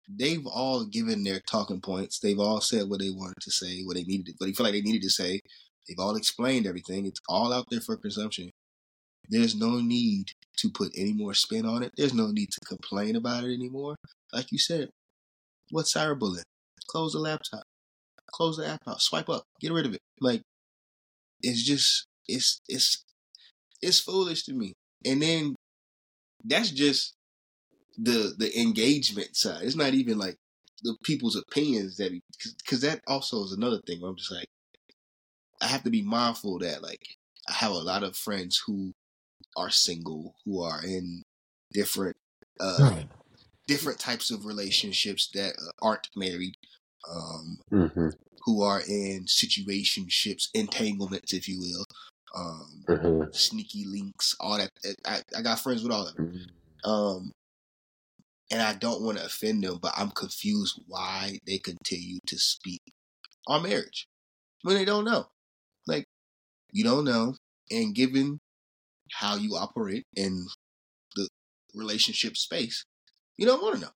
they've all given their talking points. They've all said what they wanted to say, what they needed, what they feel like they needed to say. They've all explained everything. It's all out there for consumption. There's no need to put any more spin on it. There's no need to complain about it anymore. Like you said, what's cyberbullying? Close the laptop. Close the app out. Swipe up. Get rid of it. Like it's just it's it's it's foolish to me. And then that's just the the engagement side. It's not even like the people's opinions that because that also is another thing. Where I'm just like I have to be mindful that like I have a lot of friends who are single who are in different uh different types of relationships that uh, aren't married um Mm-hmm. who are in situationships entanglements if you will um Mm-hmm. sneaky links all that I, I got friends with all of them um and I don't want to offend them but I'm confused why they continue to speak on marriage when they don't know like you don't know and given how you operate in the relationship space you don't want to know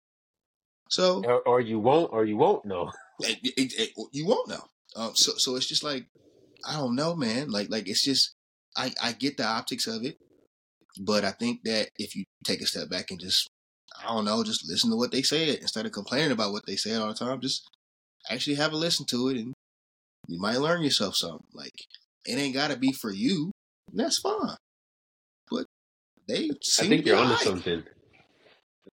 so Or, or you won't, or you won't know. it, it, it, you won't know. Um, so so it's just like I don't know, man. Like like it's just I I get the optics of it, but I think that if you take a step back and just I don't know, just listen to what they said instead of complaining about what they said all the time. Just actually have a listen to it, and you might learn yourself something. Like it ain't gotta be for you. That's fine. But they I think you're onto something.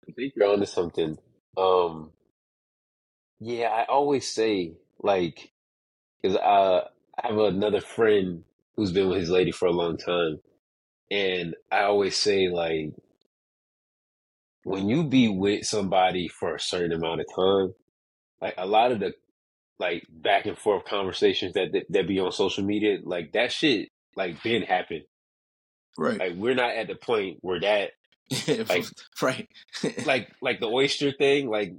I think you're onto something. Um, yeah, I always say like, because I I have another friend who's been with his lady for a long time, and I always say like, when you be with somebody for a certain amount of time, like a lot of the like back and forth conversations that that, that be on social media, like that shit like been happened. Right. Like we're not at the point where that like right. like like the oyster thing, like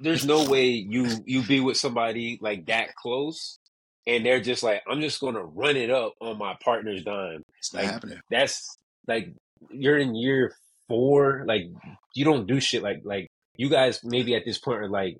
there's no way you you be with somebody like that close and they're just like, I'm just gonna run it up on my partner's dime. It's not like, happening. That's like you're in year four, like you don't do shit like like you guys maybe at this point are like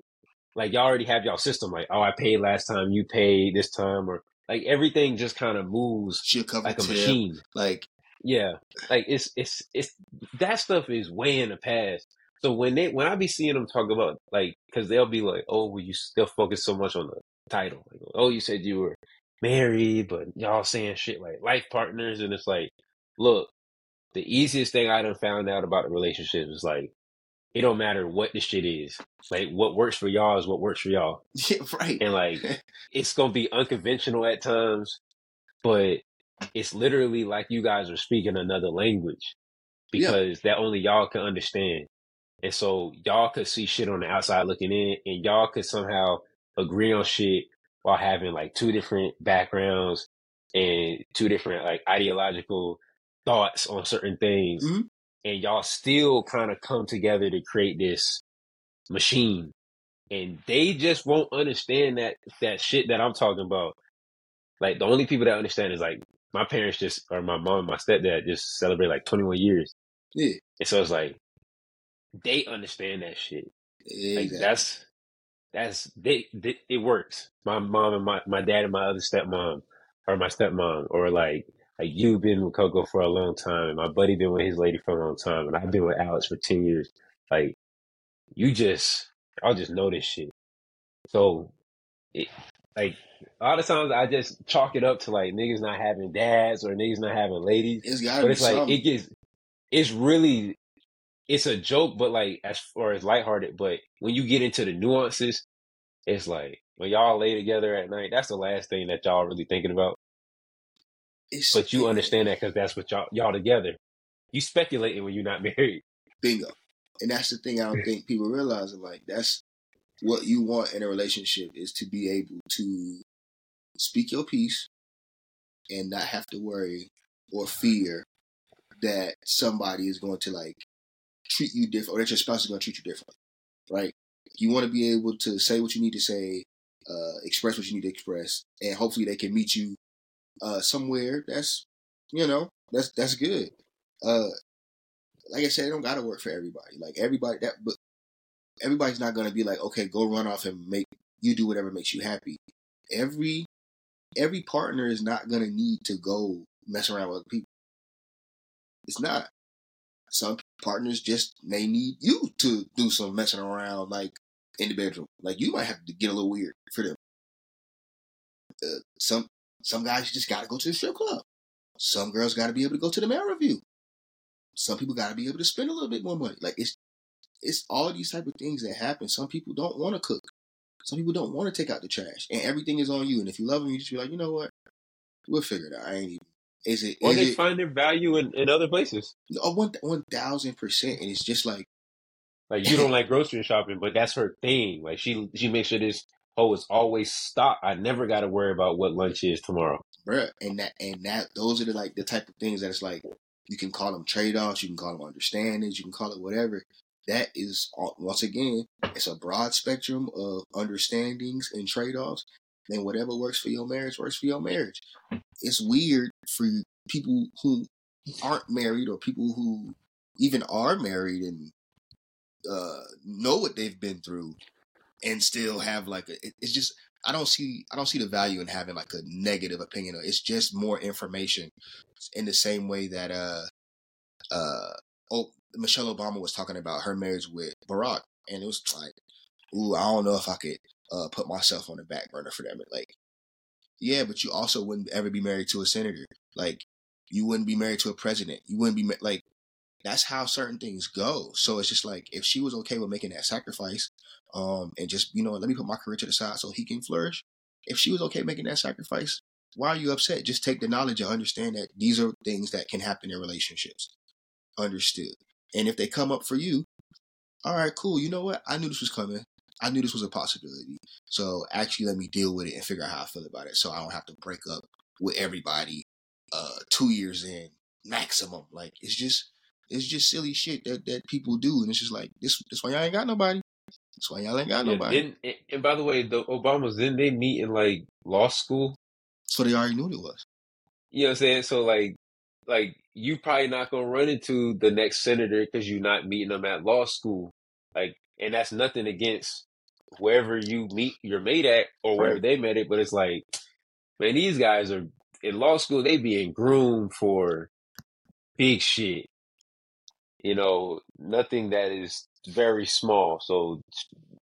like y'all already have y'all system like oh I paid last time you paid this time or like everything just kind of moves like a tip. machine like yeah like it's it's it's that stuff is way in the past so when they when I be seeing them talk about like because they'll be like oh well you still focus so much on the title like, oh you said you were married but y'all saying shit like life partners and it's like look the easiest thing I done found out about a relationship is like it don't matter what the shit is. Like what works for y'all is what works for y'all. Yeah, right. And like it's gonna be unconventional at times, but it's literally like you guys are speaking another language because yeah. that only y'all can understand. And so y'all could see shit on the outside looking in and y'all could somehow agree on shit while having like two different backgrounds and two different like ideological thoughts on certain things. Mm-hmm and y'all still kind of come together to create this machine and they just won't understand that that shit that I'm talking about. Like the only people that understand is like my parents just or my mom and my stepdad just celebrate like 21 years. Yeah. And so it's like they understand that shit. Exactly. Like that's that's they, they it works. My mom and my my dad and my other stepmom or my stepmom or like like you've been with Coco for a long time, and my buddy been with his lady for a long time, and I've been with Alex for ten years. Like you just, I'll just know this shit. So, it, like a lot of times I just chalk it up to like niggas not having dads or niggas not having ladies. It's but it's like something. it gets, it's really, it's a joke, but like as far as lighthearted. But when you get into the nuances, it's like when y'all lay together at night, that's the last thing that y'all really thinking about. It's, But you understand that because that's what y'all y'all together. You speculating when you're not married. bingo. And that's the thing I don't think people realize. Like that's what you want in a relationship is to be able to speak your piece and not have to worry or fear that somebody is going to like treat you different or that your spouse is going to treat you differently. Right? You want to be able to say what you need to say, uh, express what you need to express, and hopefully they can meet you uh, somewhere that's you know that's that's good. Uh, like I said, it don't gotta work for everybody. Like everybody that, but everybody's not gonna be like, okay, go run off and make you do whatever makes you happy. Every every partner is not gonna need to go mess around with other people. It's not. Some partners just may need you to do some messing around, like in the bedroom. Like you might have to get a little weird for them. Uh, some some guys just got to go to the strip club. Some girls got to be able to go to the male revue. Some people got to be able to spend a little bit more money. Like it's it's all these type of things that happen. Some people don't want to cook. Some people don't want to take out the trash, and everything is on you. And if you love them, you just be like, you know what, we'll figure it out. I ain't even. Is it? Or is they it, find their value in, in other places. Oh, one thousand percent. and it's just like Like you don't like grocery shopping, but that's her thing. Like she she makes sure this hoe it's always stocked. I never got to worry about what lunch is tomorrow. bruh, and that and that those are the like the type of things that it's like you can call them trade offs, you can call them understandings, you can call it whatever. That is once again, it's a broad spectrum of understandings and trade offs. And whatever works for your marriage works for your marriage. It's weird for people who aren't married or people who even are married and uh, know what they've been through and still have like a, it- it's just I don't see I don't see the value in having like a negative opinion. It's just more information in the same way that uh uh oh Michelle Obama was talking about her marriage with Barack and it was like, ooh, I don't know if I could uh put myself on the back burner for them. Like, yeah, but you also wouldn't ever be married to a senator. Like, you wouldn't be married to a president. You wouldn't be like that's how certain things go. So it's just like if she was okay with making that sacrifice, um, and just you know, let me put my career to the side so he can flourish. If she was okay making that sacrifice, why are you upset? Just take the knowledge and understand that these are things that can happen in relationships. Understood. And if they come up for you, all right, cool. You know what? I knew this was coming. I knew this was a possibility. So actually, let me deal with it and figure out how I feel about it, so I don't have to break up with everybody uh, two years in maximum. Like it's just it's just silly shit that, that people do, and it's just like this. That's why y'all ain't got nobody. That's why y'all ain't got Yeah, nobody. didn't, and by the way, the Obamas didn't they meet in like law school? So they already knew what it was. You know what I'm saying? So like, like you probably not gonna run into the next senator because you're not meeting them at law school. Like, and that's nothing against wherever you meet your mate at or wherever Right. they met it, but it's like, man, these guys are in law school. They being groomed for big shit. You know, nothing that is very small. So,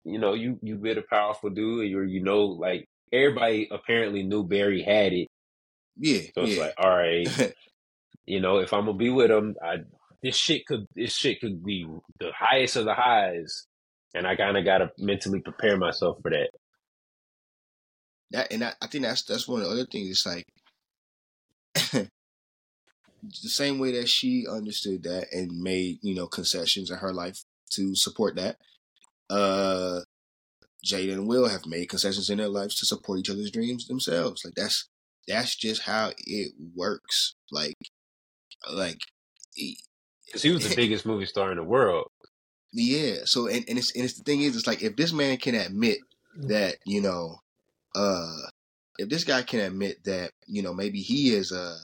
you know, you you been a powerful dude, or you know, like everybody apparently knew Barry had it. Yeah, So it's yeah. like, all right, you know, if I'm gonna be with him, I this shit could this shit could be the highest of the highs, and I kind of gotta mentally prepare myself for that. that and that, I think that's that's one of the other things. It's like the same way that she understood that and made you know concessions in her life to support that. Uh, Jada and Will have made concessions in their lives to support each other's dreams themselves. Like that's that's just how it works. Like like Because he was the biggest movie star in the world. yeah. So and, and it's and it's the thing is it's like if this man can admit that you know uh if this guy can admit that you know maybe he has uh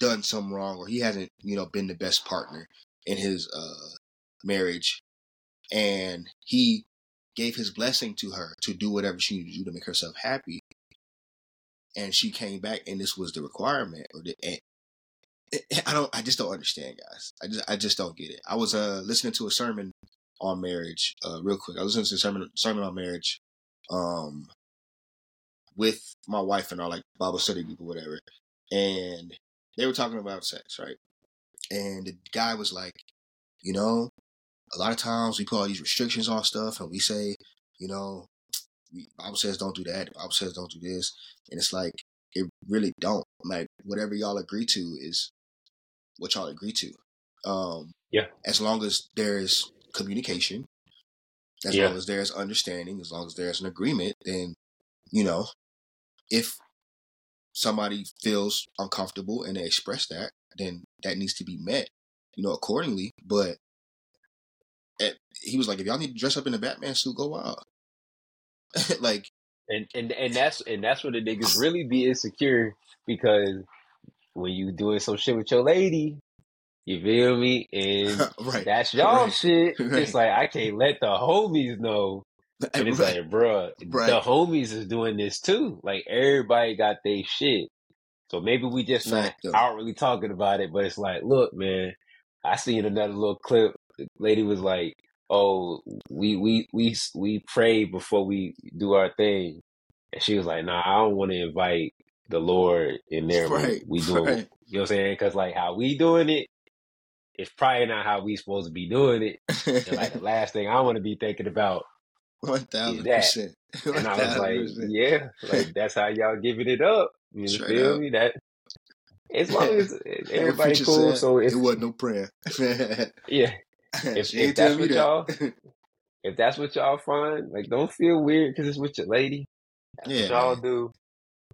done something wrong or he hasn't you know been the best partner in his uh marriage. And he gave his blessing to her to do whatever she needed to do to make herself happy. And she came back and this was the requirement or the and I don't I just don't understand guys. I just I just don't get it. I was uh listening to a sermon on marriage uh real quick. I was listening to a sermon sermon on marriage um with my wife and our like Bible study group or whatever. And they were talking about sex right and the guy was like you know a lot of times we put all these restrictions on stuff and we say, you know, Bible says don't do that, Bible says don't do this. And it's like, it really don't. Like, whatever y'all agree to is what y'all agree to. Um, Yeah. As long as there's communication, as Yeah. long as there's understanding, as long as there's an agreement, then, you know, if somebody feels uncomfortable and they express that, then that needs to be met, you know, accordingly. But eh, he was like, if y'all need to dress up in a Batman suit, go wild. like, And and and that's and that's where the niggas really be insecure because when you doing some shit with your lady, you feel me, and right. that's y'all Right. shit. Right. It's like I can't let the homies know. And it's right. like, bruh, Right. the homies is doing this too. Like everybody got their shit. So maybe we just not Fact, though. outwardly talking about it, but it's like, look, man, I seen another little clip. The lady was like, "Oh, we we we we pray before we do our thing," and she was like, "Nah, I don't want to invite the Lord in there Right, we doing, right. you know what I'm saying? Because like how we doing it, it's probably not how we supposed to be doing it. And like the last thing I want to be thinking about One thousand percent. And I was like, yeah, like that's how y'all giving it up. You Straight feel up. me? That as long as everybody cool. said, So it wasn't no prayer. yeah, if if that's what that. y'all if that's what y'all find, like don't feel weird because it's with your lady. That's yeah, y'all man. do.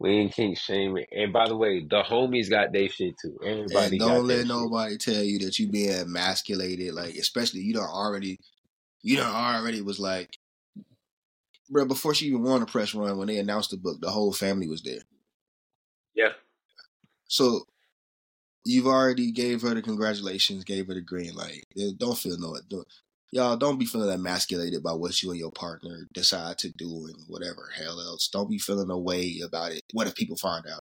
We ain't kink shaming. And by the way, the homies got their shit too. Everybody And don't let shit. nobody tell you that you being emasculated. Like, especially you don't already, you don't already was like, bro. Before she even won a press run, when they announced the book, the whole family was there. Yeah. So you've already gave her the congratulations, gave her the green light. Don't feel no. Don't, y'all don't be feeling emasculated by what you and your partner decide to do and whatever hell else. Don't be feeling a way about it. What if people find out?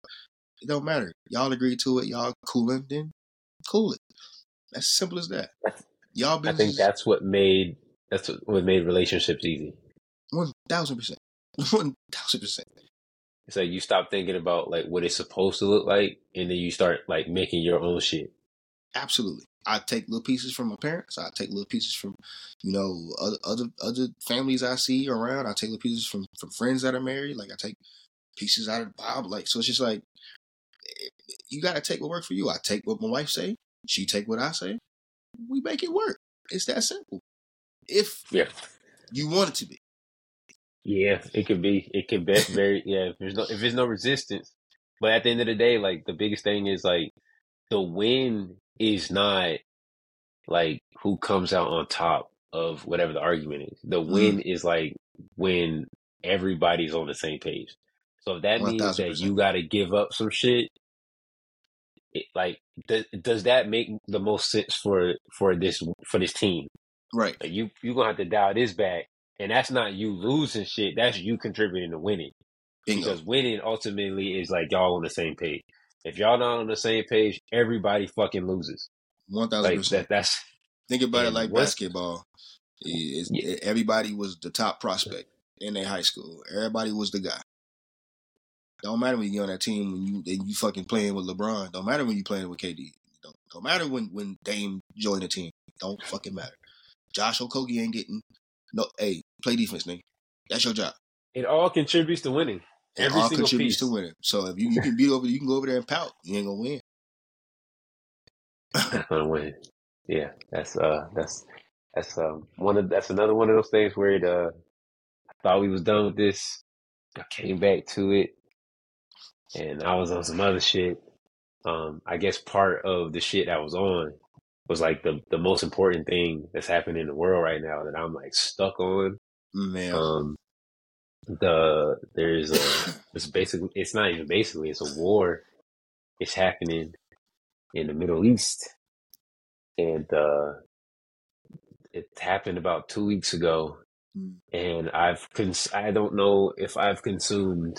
It don't matter. Y'all agree to it. Y'all cooling, then cool it. That's simple as that. Y'all Been I think that's what made that's what- what made relationships easy. One thousand percent. One thousand percent. It's like you stop thinking about like what it's supposed to look like, and then you start like making your own shit. Absolutely. I take little pieces from my parents. I take little pieces from, you know, other other other families I see around. I take little pieces from from friends that are married. Like I take pieces out of the Bible. Like so, it's just like eh, you got to take what works for you. I take what my wife say. She take what I say. We make it work. It's that simple. If Yeah. you want it to be, Yeah, it could be. It could be very. Yeah, if there's no if there's no resistance, but at the end of the day, like the biggest thing is like the win is not like who comes out on top of whatever the argument is. The win is like when everybody's on the same page. So if that means that 1000%. you got to give up some shit, it, like th- does that make the most sense for for this for this team? right? Like you you gonna have to dial this back, and that's not you losing shit. That's you contributing to winning Bingo. because winning ultimately is like y'all on the same page. If y'all not on the same page, everybody fucking loses. One thousand Like percent. that. That's Think about it like once- basketball. It's- Yeah. Everybody was the top prospect in their high school. Everybody was the guy. Don't matter when you're on that team when you and you fucking playing with LeBron. Don't matter when you playing with KD. Don't, don't matter when when Dame joined the team. Don't fucking matter. Josh Okogie ain't getting no. Hey, play defense, nigga. That's your job. it. All contributes to winning. It Every all single contributes piece. to winning. So if you, you can beat over, you can go over there and pout. You ain't gonna win. That's gonna win. Yeah, that's uh, that's that's um one of that's another one of those things where it uh, I thought we was done with this. I came back to it, and I was on some other shit. Um, I guess part of the shit I was on was like the the most important thing that's happening in the world right now that I'm like stuck on. Man, Um, the there's a it's basically it's not even basically it's a war. It's happening in the Middle East, and uh, it happened about two weeks ago. Mm. And I've cons- I don't know if I've consumed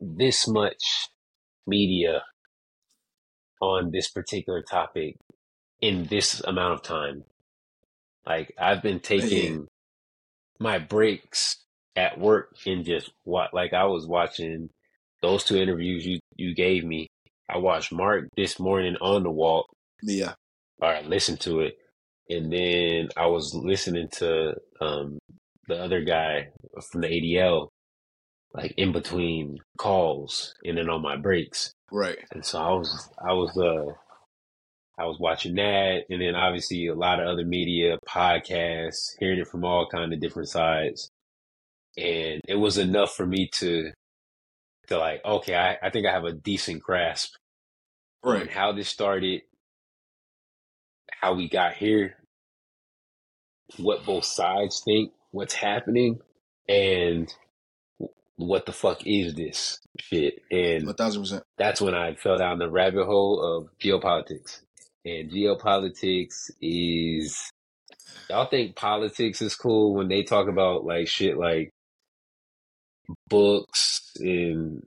this much media on this particular topic in this amount of time. Like I've been taking my breaks at work and just what like I was watching those two interviews you you gave me. I watched Mark this morning on the walk yeah, or I listened to it, and then I was listening to um the other guy from the ADL like in between calls and then on my breaks. right. And so I was, I was, uh, I was watching that, and then obviously a lot of other media, podcasts, hearing it from all kind of different sides, and it was enough for me to, to like, okay, I, I think I have a decent grasp on Right. how this started, how we got here, what both sides think, what's happening, and what the fuck is this shit, and One thousand percent. that's when I fell down the rabbit hole of geopolitics. And geopolitics is y'all think politics is cool when they talk about like shit like books and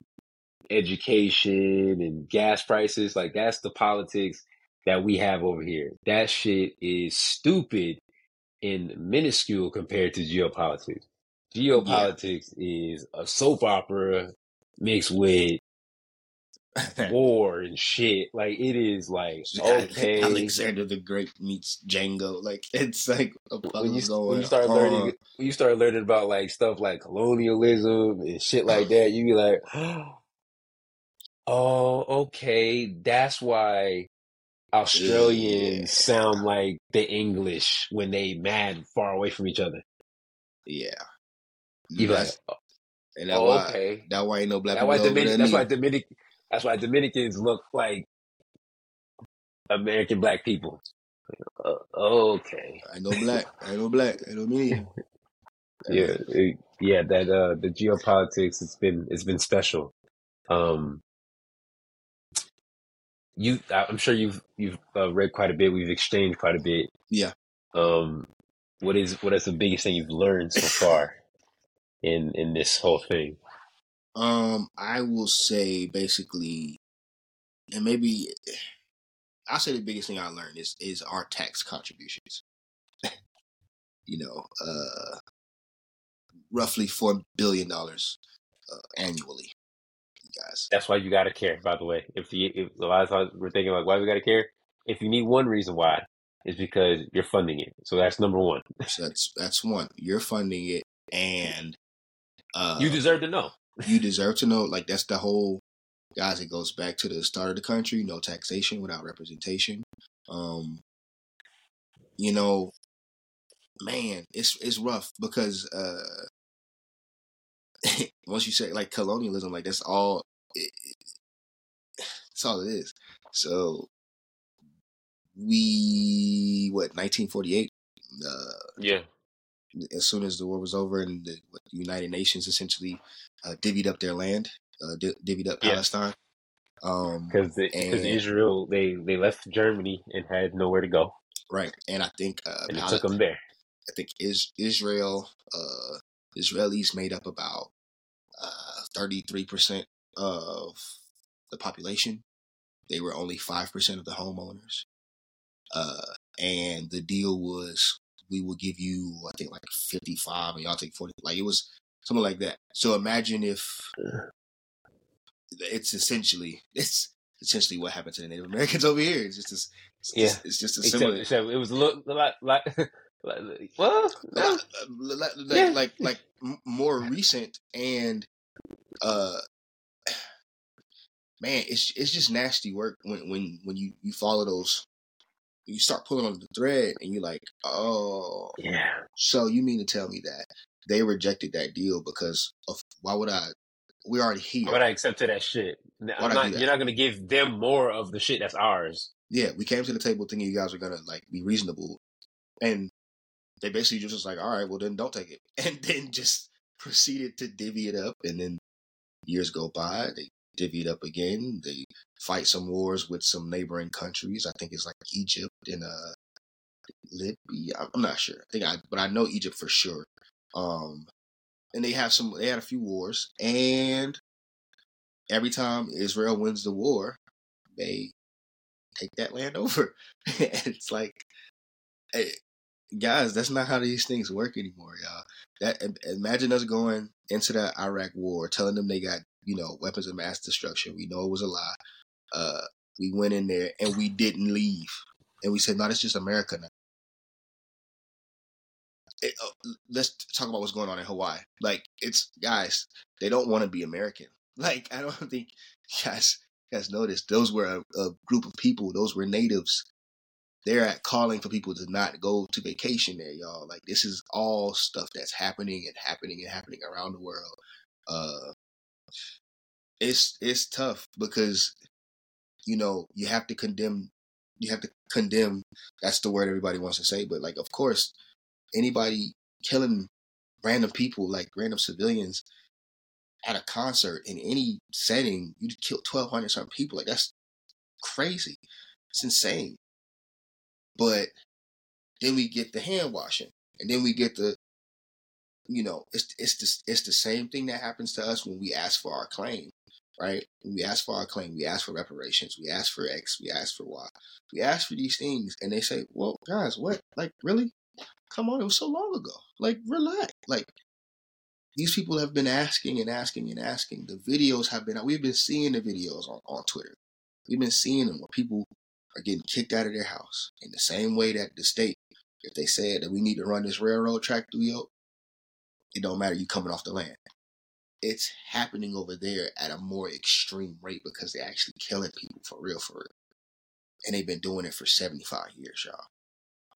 education and gas prices. Like that's the politics that we have over here. That shit is stupid and minuscule compared to geopolitics. Geopolitics is a soap opera mixed with war and shit. Like it is like okay. Alexander the Great meets Django. Like it's like When you, going when you start on? learning, when you start learning about like stuff like colonialism and shit like that, you be like, oh, okay, that's why Australians Yeah. sound like the English when they mad far away from each other. Yeah. You like, That's- and that's oh, why okay, that why ain't no black That why over Dominic, that's why. Dominic, that's why Dominicans look like American black people. Uh, okay. I know black. I know black. I know me. yeah, it- yeah. That uh, the geopolitics. It's been it's been special. Um, you, I'm sure you've you've uh, read quite a bit. We've exchanged quite a bit. Yeah. Um, what is what is the biggest thing you've learned so far in in this whole thing? Um, I will say basically, and maybe I'll say the biggest thing I learned is is our tax contributions. you know, uh, roughly four billion dollars uh, annually. Guys, That's why you gotta care. By the way, if you if a lot of times we're thinking like, why we gotta care? If you need one reason why, it's because you're funding it. So that's number one. so that's that's one. You're funding it, and uh, You deserve to know. You deserve to know. Like that's the whole guys. It goes back to the start of the country. No taxation without representation. Um, you know, man, it's it's rough because uh, once you say like colonialism, like that's all. It, that's all it is. So we what 1948. Uh, Yeah. as soon as the war was over and the, the United Nations essentially uh, divvied up their land, uh, di- divvied up Yeah. Palestine. Um, Because because Israel they they left Germany and had nowhere to go, right, and I think uh, and it Pal- took them there. I think is Israel uh, Israelis made up about thirty three percent of the population. They were only five percent of the homeowners, uh, and the deal was we will give you I think like fifty five, and y'all take forty. Like it was something like that. So imagine if it's essentially it's essentially what happened to the Native Americans over here. It's just a, it's Yeah. just, it's just a Except, similar. except it was a little like like, like well, like, like, Yeah. like like more recent and uh man it's it's just nasty work when when when you you follow those you start pulling on the thread and you're like oh yeah, so you mean to tell me that they rejected that deal because of why would i we're already here. But I accepted that shit. I'm Why'd I not, that? you're not gonna give them more of the shit that's ours. yeah we came to the table thinking you guys were gonna like be reasonable. And they basically just was like all right well then don't take it. And then just proceeded to divvy it up. And then years go by they divvy it up again. They fight some wars with some neighboring countries. I think it's like egypt and uh libya. I'm- i'm not sure. I think i but i know egypt for sure um and they have some they had a few wars and every time israel wins the war they take that land over. It's like hey, guys that's not how these things work anymore y'all. That imagine us going into that iraq war telling them they got you know weapons of mass destruction. We know it was a lie. Uh we went in there and we didn't leave. And we said no that's just america now It- uh, let's talk about what's going on in hawaii. Like it's guys they don't want to be american. Like i don't think guys guys notice those were a, a group of people. Those were natives. They're at calling for people to not go to vacation there, y'all. Like this is all stuff that's happening and happening and happening around the world. Uh it's it's tough because you know, you have to condemn you have to condemn that's the word everybody wants to say, but like of course anybody killing random people like random civilians at a concert in any setting, you kill twelve hundred something people. Like that's crazy. It's insane. But then we get the hand washing, and then we get the, you know, it's it's the it's the same thing that happens to us when we ask for our claim, right? When we ask for our claim, we ask for reparations, we ask for X, we ask for Y, we ask for these things, and they say, "Well, guys, what? Like, really? Come on, it was so long ago. Like, relax. Like, these people have been asking and asking and asking. The videos have been. We've been seeing the videos on on Twitter. We've been seeing them where people are getting kicked out of their house in the same way that the state, if they said that we need to run this railroad track through your, it don't matter. You coming off the land. It's happening over there at a more extreme rate because they're actually killing people for real, for real. And they've been doing it for 75 years, y'all.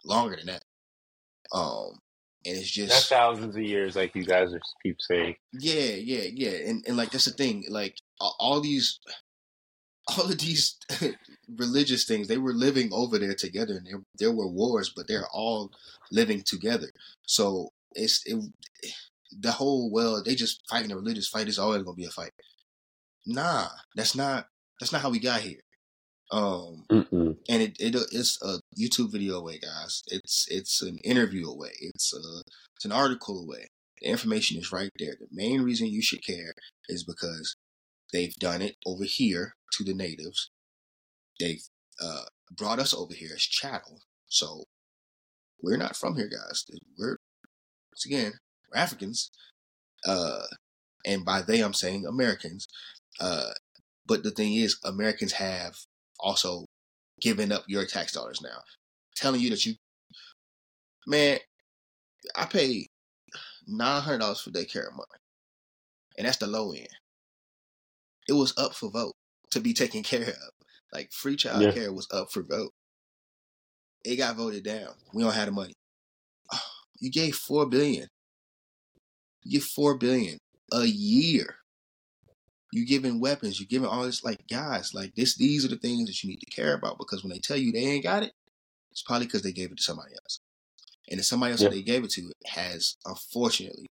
Longer than that. Um, and it's just That's thousands of years, like you guys are keep saying. yeah, yeah, yeah, and and like that's the thing. Like all these, all of these religious things, they were living over there together, and there there were wars, but they're all living together. So it's it, the whole well, they just fighting a religious fight is always gonna be a fight. Nah, that's not that's not how we got here. Um, Mm-mm. And it, it it's a YouTube video away, guys. It's it's an interview away. It's a it's an article away. The information is right there. The main reason you should care is because they've done it over here to the natives. They've uh, brought us over here as chattel. So we're not from here, guys. We're once again we're Africans, uh, and by they I'm saying Americans. Uh, but the thing is, Americans have also given up your tax dollars now, telling you that you, man, I pay nine hundred dollars for daycare a month, and that's the low end. It was up for vote to be taken care of. Like free child Yeah. care was up for vote. It got voted down. We don't have the money. You gave four billion. You four billion a year. You giving weapons. you're giving all this. Like guys, like this. These are the things that you need to care about because when they tell you they ain't got it, it's probably because they gave it to somebody else. And if somebody else Yeah. that they gave it to has, unfortunately,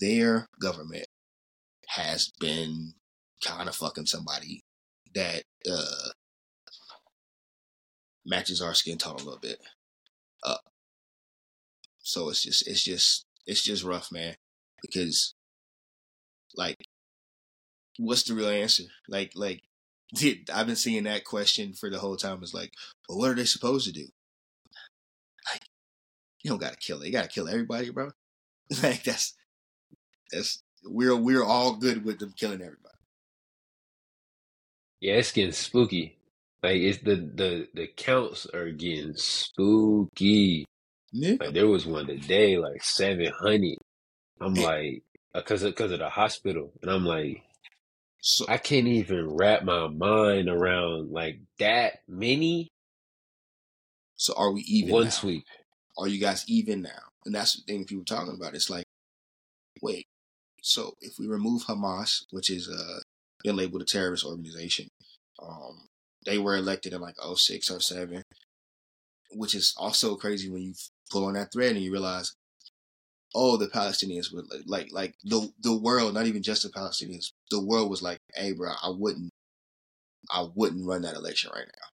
their government has been kind of fucking somebody that uh, matches our skin tone a little bit. Uh, so it's just, it's just, it's just rough, man. Because, like, what's the real answer? Like, like, I've been seeing that question for the whole time. It's like, well, what are they supposed to do? Like, you don't gotta kill it. You gotta kill everybody, bro. like that's that's we're we're all good with them killing everybody. Yeah, it's getting spooky. Like it's the the the counts are getting spooky. Yeah. Like there was one today, like seven hundred. I'm Yeah. like, uh, because of, 'cause of the hospital, and I'm like, So I can't even wrap my mind around like that many so are we even one now? sweep. Are you guys even now? And that's the thing people talking about. It's like, wait, so if we remove Hamas, which is uh been labeled a terrorist organization, um, they were elected in like 06 or 07, which is also crazy when you pull on that thread and you realize, oh, the Palestinians were like, like, like the the world, not even just the Palestinians, the world was like, hey, bro, I wouldn't, I wouldn't run that election right now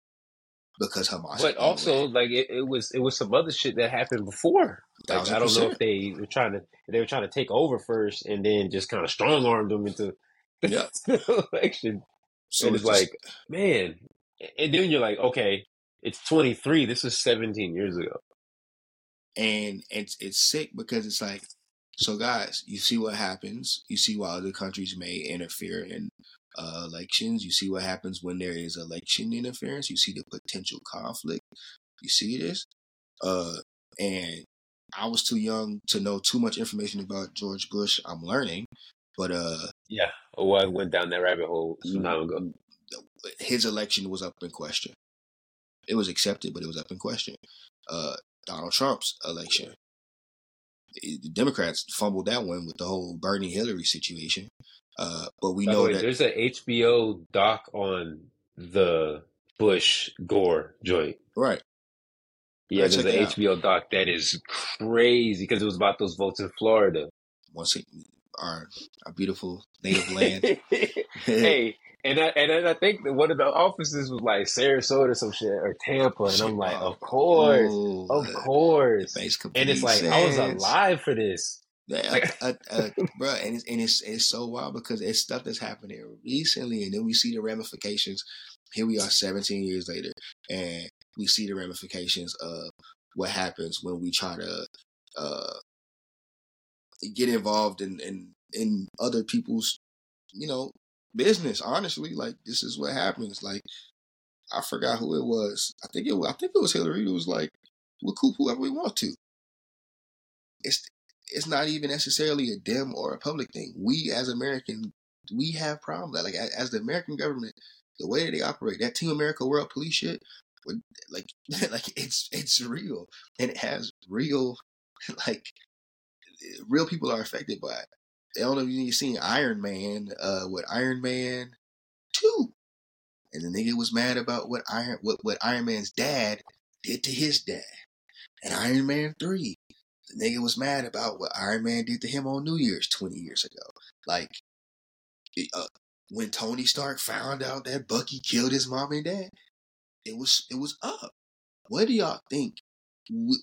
because Hamas. But is in the also, like it, it was it was some other shit that happened before. Like I don't know if they were trying to they were trying to take over first and then just kind of strong armed them into Yeah. the election. so and it's it's just, like, man, and then you're like, okay, it's 23. This is 17 years ago. and it's it's sick because it's like so guys you see what happens. You see why other countries may interfere in uh, elections. You see what happens when there is election interference. You see the potential conflict. You see this? Uh and i was too young to know too much information about george bush. I'm learning but uh Yeah. Oh, I went down that rabbit hole some time ago. his election was up in question. It was accepted but it was up in question. Uh donald trump's election the Democrats fumbled that one with the whole Bernie Hillary situation. Uh, but we By the know way, that there's an HBO doc on the Bush Gore joint. right. Yeah, Right, there's an it out. HBO doc that is crazy because it was about those votes in Florida. Once it, our our beautiful native land. hey, and I and then I think that one of the offices was like Sarasota or some shit or Tampa, and I'm like, of course, oh, of course. And it's like I was alive for this. Yeah, Like- bro, and it's and it's it's so wild because it's stuff that's happening recently, and then we see the ramifications. Here we are, 17 years later, and we see the ramifications of what happens when we try to uh, get involved in, in in other people's, you know, business. Honestly, like this is what happens. Like I forgot who it was. I think it was, I think it was Hillary. It was like we'll coup whoever we want to. It's it's not even necessarily a dem or a public thing. We as American, we have problems. Like as the American government, the way that they operate, that Team America World Police shit, like like it's it's real and it has real like real people are affected by it. I don't know if you've seen Iron Man, uh, what Iron Man two, and the nigga was mad about what Iron what what Iron Man's dad did to his dad, and Iron Man three, the nigga was mad about what Iron Man did to him on New Year's twenty years ago. Like uh, when Tony Stark found out that Bucky killed his mom and dad, it was it was up. What do y'all think?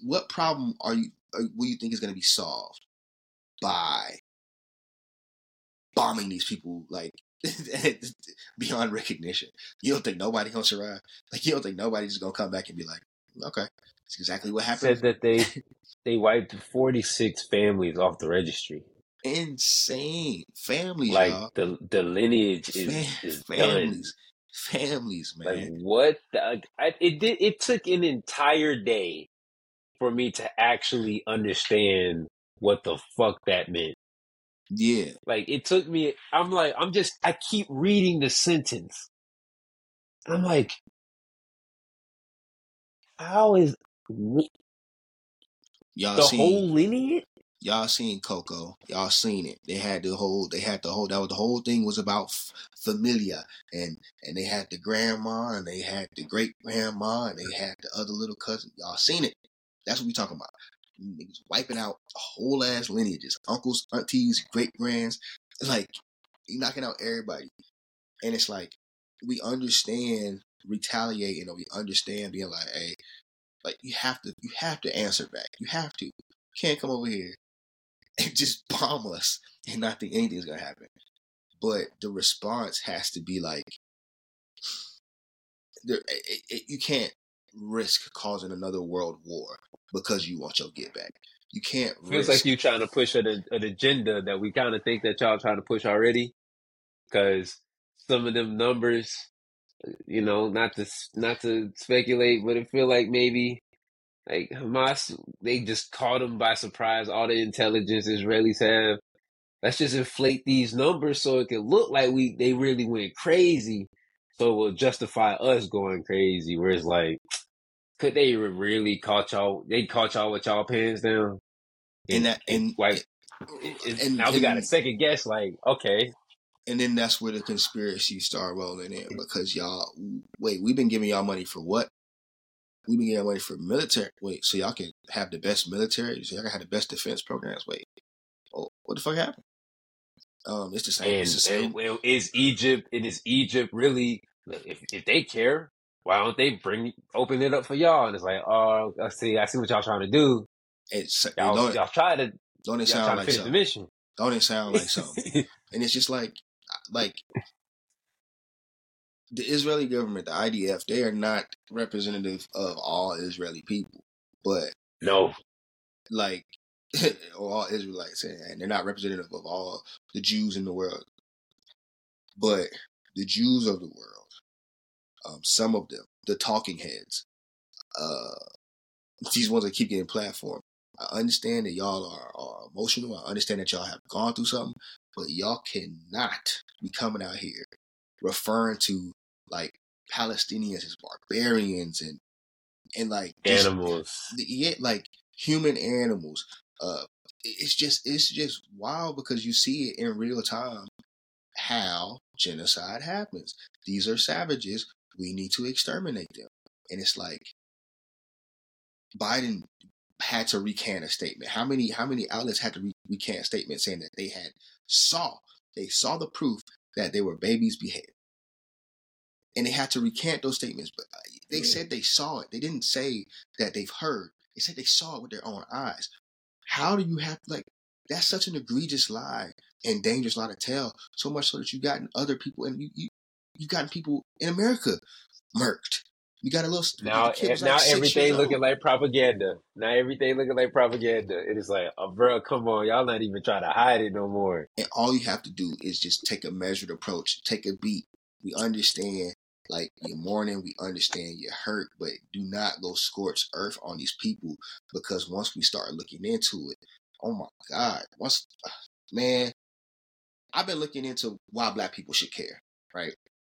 What problem are you? What do you think is going to be solved by bombing these people like beyond recognition? You don't think nobody gonna survive? Like you don't think nobody's gonna come back and be like, okay, that's exactly what happened. Said that they they wiped forty six families off the registry. Insane families, like y'all. the the lineage is, Fam- is families, done. families, man. Like what? The, I, it did. It took an entire day for me to actually understand what the fuck that meant. Yeah, Like it took me. I'm like I'm just. I keep reading the sentence. I'm like, how is y'all the seen whole lineage? y'all seen Coco. Y'all seen it. They had the whole. They had the whole. That was the whole thing was about f- familia, and and they had the grandma, and they had the great grandma, and they had the other little cousin. Y'all seen it. That's what we talking about. Niggas wiping out whole ass lineages, uncles, aunties, great grands. Like you knocking out everybody, and it's like we understand retaliating, or we understand being like, hey, like you have to, you have to answer back. You have to. You can't come over here and just bomb us and not think anything's gonna happen. But the response has to be like, there, it, it, you can't risk causing another world war because you want your get back. You can't Feels risk. like you trying to push an, an agenda that we kind of think that y'all trying to push already. Because some of them numbers, you know, not to not to speculate, but it feel like maybe like Hamas, they just caught them by surprise. All the intelligence Israelis have. Let's just inflate these numbers so it can look like we they really went crazy, so it will justify us going crazy. Where it's like, could they really caught y'all? They caught y'all with y'all pants down, and that and like it- it- and- now we got a second guess. Like, okay, and then that's where the conspiracy start rolling in because y'all wait, we've been giving y'all money for what? We've been giving money for military. Wait, so y'all can have the best military, so y'all can have the best defense programs. Wait, oh, what the fuck happened? Um, it's the same. and, it's the same. and well, is Egypt? And is Egypt really? If if they care, why don't they bring open it up for y'all? And it's like, oh, I see, I see what y'all trying to do. It's Y'all don't, y'all try to don't it sound like finish the something? mission. Don't it sound like something? and it's just like like the Israeli government, the IDF, they are not representative of all Israeli people, but no, like or all Israelites, and they're not representative of all the Jews in the world. But the Jews of the world, um, some of them, the talking heads, uh, these ones that keep getting platform. I understand that y'all are, are emotional. I understand that y'all have gone through something, but y'all cannot be coming out here referring to like Palestinians as barbarians and and like just- animals. yeah, like human animals. Uh, it's just it's just wild because you see it in real time how genocide happens. These are savages. We need to exterminate them. And it's like Biden had to recant a statement. How many how many outlets had to re- recant a statement saying that they had saw they saw the proof that they were babies beheaded, and they had to recant those statements. But uh, they Yeah. said they saw it. They didn't say that they've heard. They said they saw it with their own eyes. How do you have like that's such an egregious lie and dangerous lie to tell? So much so that you gotten other people and you you you gotten people in America murked. You got a little Now, kid eh, like now everything looking like propaganda. Now everything looking like propaganda. It is like, oh, bro, come on, y'all not even trying to hide it no more. And all you have to do is just take a measured approach, take a beat. We understand, like you're mourning, we understand you're hurt, but do not go scorch earth on these people because once we start looking into it, oh my God, once, man, I've been looking into why black people should care, right?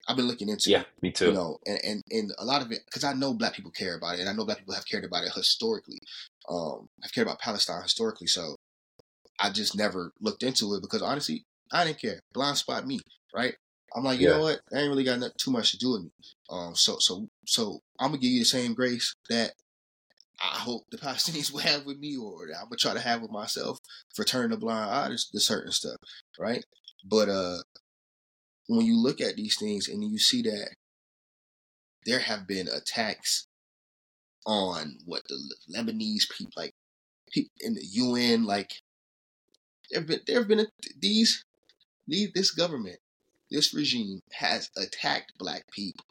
I've been looking into Yeah, me too. you know, and, and, and a lot of it, because I know black people care about it, and I know black people have cared about it historically. Um, I've cared about Palestine historically, so I just never looked into it because honestly, I didn't care. Blind spot me, right? I'm like, you Yeah. know what? I ain't really got nothing, too much to do with me. Um, so so so I'm gonna give you the same grace that I hope the Palestinians will have with me, or that I'm gonna try to have with myself for turning a blind eye to, to certain stuff, right? But uh, when you look at these things and you see that there have been attacks on what the Lebanese people like people in the UN like there have been there have been a, these these this government this regime has attacked black people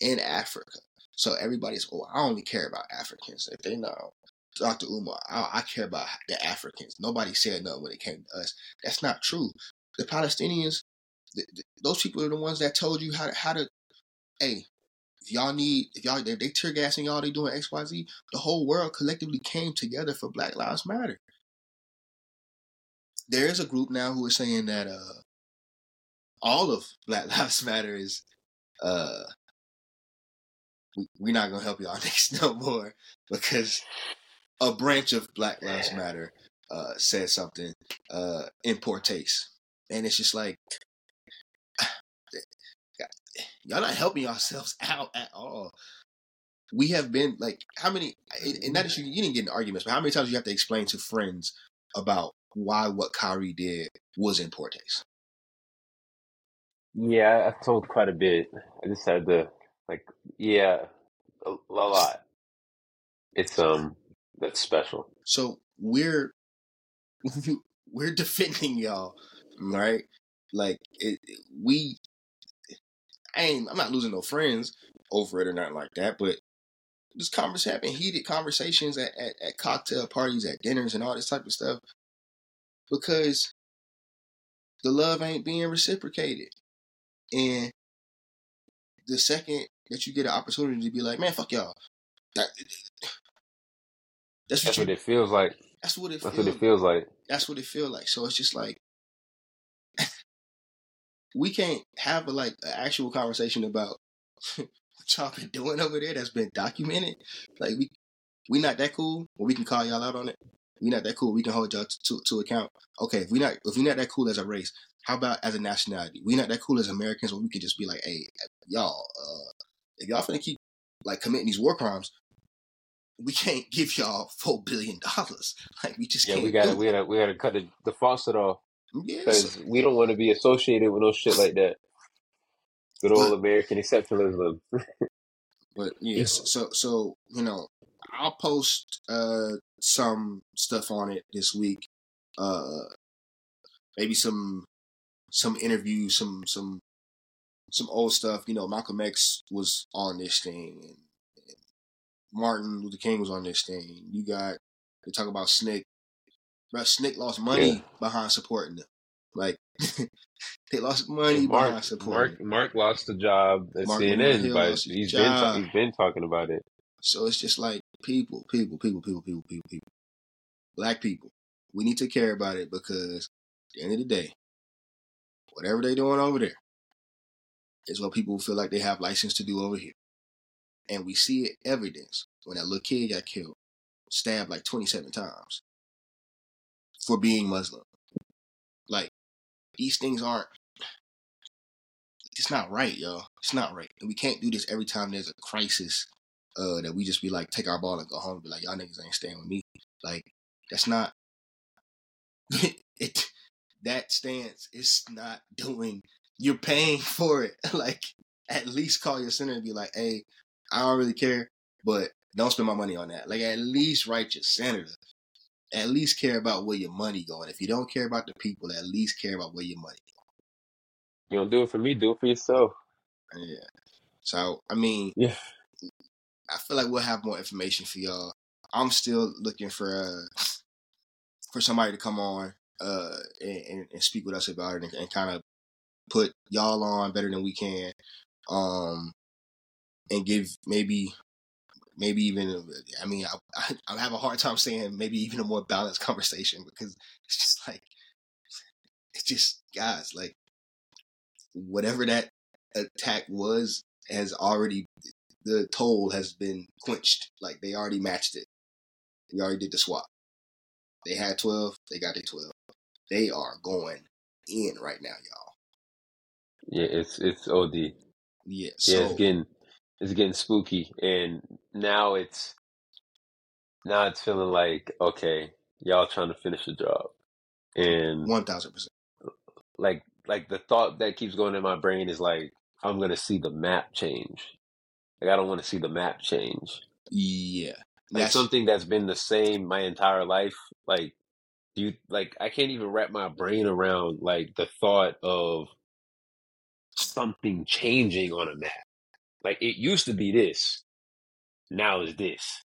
in Africa. So everybody's oh I only care about Africans. If they know Dr. Umar, I, I care about the Africans. Nobody said nothing when it came to us. That's not true. The Palestinians, those people are the ones that told you how to how to. Hey, if y'all need, if y'all they, they tear gassing y'all, they doing X Y Z. The whole world collectively came together for Black Lives Matter. There is a group now who is saying that uh, all of Black Lives Matter is uh, we, we're not gonna help y'all next no more because a branch of Black Lives Matter uh, said something uh, in poor taste, and it's just like y'all not helping yourselves out at all. We have been like how many, and that is you, you didn't get in arguments, but how many times you have to explain to friends about why what Kyrie did was in poor taste? Yeah, I've told quite a bit. I just had to like, yeah, a, a lot. It's um, that's special. So we're we're defending y'all, right? Like it, we I ain't I'm not losing no friends over it or nothing like that, but this conversation having heated conversations at, at, at cocktail parties, at dinners and all this type of stuff. Because the love ain't being reciprocated. And the second that you get an opportunity to be like, man, fuck y'all. That, that's what, that's what it feels like. That's what it. That's feels, what it feels like. That's what it feels like. So it's just like we can't have a, like an actual conversation about what y'all been doing over there that's been documented. Like we we not that cool, but we can call y'all out on it. We not that cool. We can hold y'all to, to, to account. Okay, if we not if we not that cool as a race, how about as a nationality? We not that cool as Americans, where we can just be like, hey, y'all, uh, if y'all finna keep like committing these war crimes, we can't give y'all four billion dollars. Like we just yeah, we gotta we gotta we gotta cut the, the faucet off because yes. we don't want to be associated with no shit like that. Good old but, American exceptionalism. but yes, so so you know, I'll post uh some stuff on it this week. Uh, maybe some some interviews, some some some old stuff. You know, Malcolm X was on this thing, and, and Martin Luther King was on this thing. You got they talk about SNCC Bro, SNCC lost money yeah. behind supporting them. Like they lost money Marc, behind supporting. Marc Marc lost the job at Marc CNN, but he's been he's been talking about it. So it's just like people, people, people, people, people, people, people. Black people. We need to care about it because at the end of the day, whatever they're doing over there is what people feel like they have license to do over here. And we see it evidence when that little kid got killed, stabbed like 27 times for being Muslim. Like these things aren't. It's not right, y'all. It's not right, and we can't do this every time there's a crisis. Uh, that we just be like, take our ball and go home. And be like, y'all niggas ain't staying with me. Like that's not. it that stance is not doing. You're paying for it. like at least call your center and be like, hey, I don't really care, but don't spend my money on that. Like at least write your senator at least care about where your money going. If you don't care about the people, at least care about where your money going. You don't do it for me, do it for yourself. Yeah. So I mean, yeah, I feel like we'll have more information for y'all. I'm still looking for uh for somebody to come on uh and, and speak with us about it and, and kind of put y'all on better than we can. Um and give maybe maybe even uh, I mean I, I, I have a hard time saying maybe even a more balanced conversation because it's just like it's just guys like whatever that attack was has already the toll has been quenched. Like they already matched it. We already did the swap. They had 12 they got their 12 they are going in right now y'all. Yeah it's it's od yeah so, yeah it's getting it's getting spooky, and now it's now it's feeling like okay, y'all trying to finish the job, and one thousand percent. Like like the thought that keeps going in my brain is like I'm gonna see the map change, Like I don't want to see the map change. Yeah. Like That's something that's been the same my entire life. Like you like I can't even wrap my brain around like the thought of something changing on a map. Like it used to be this, now is this.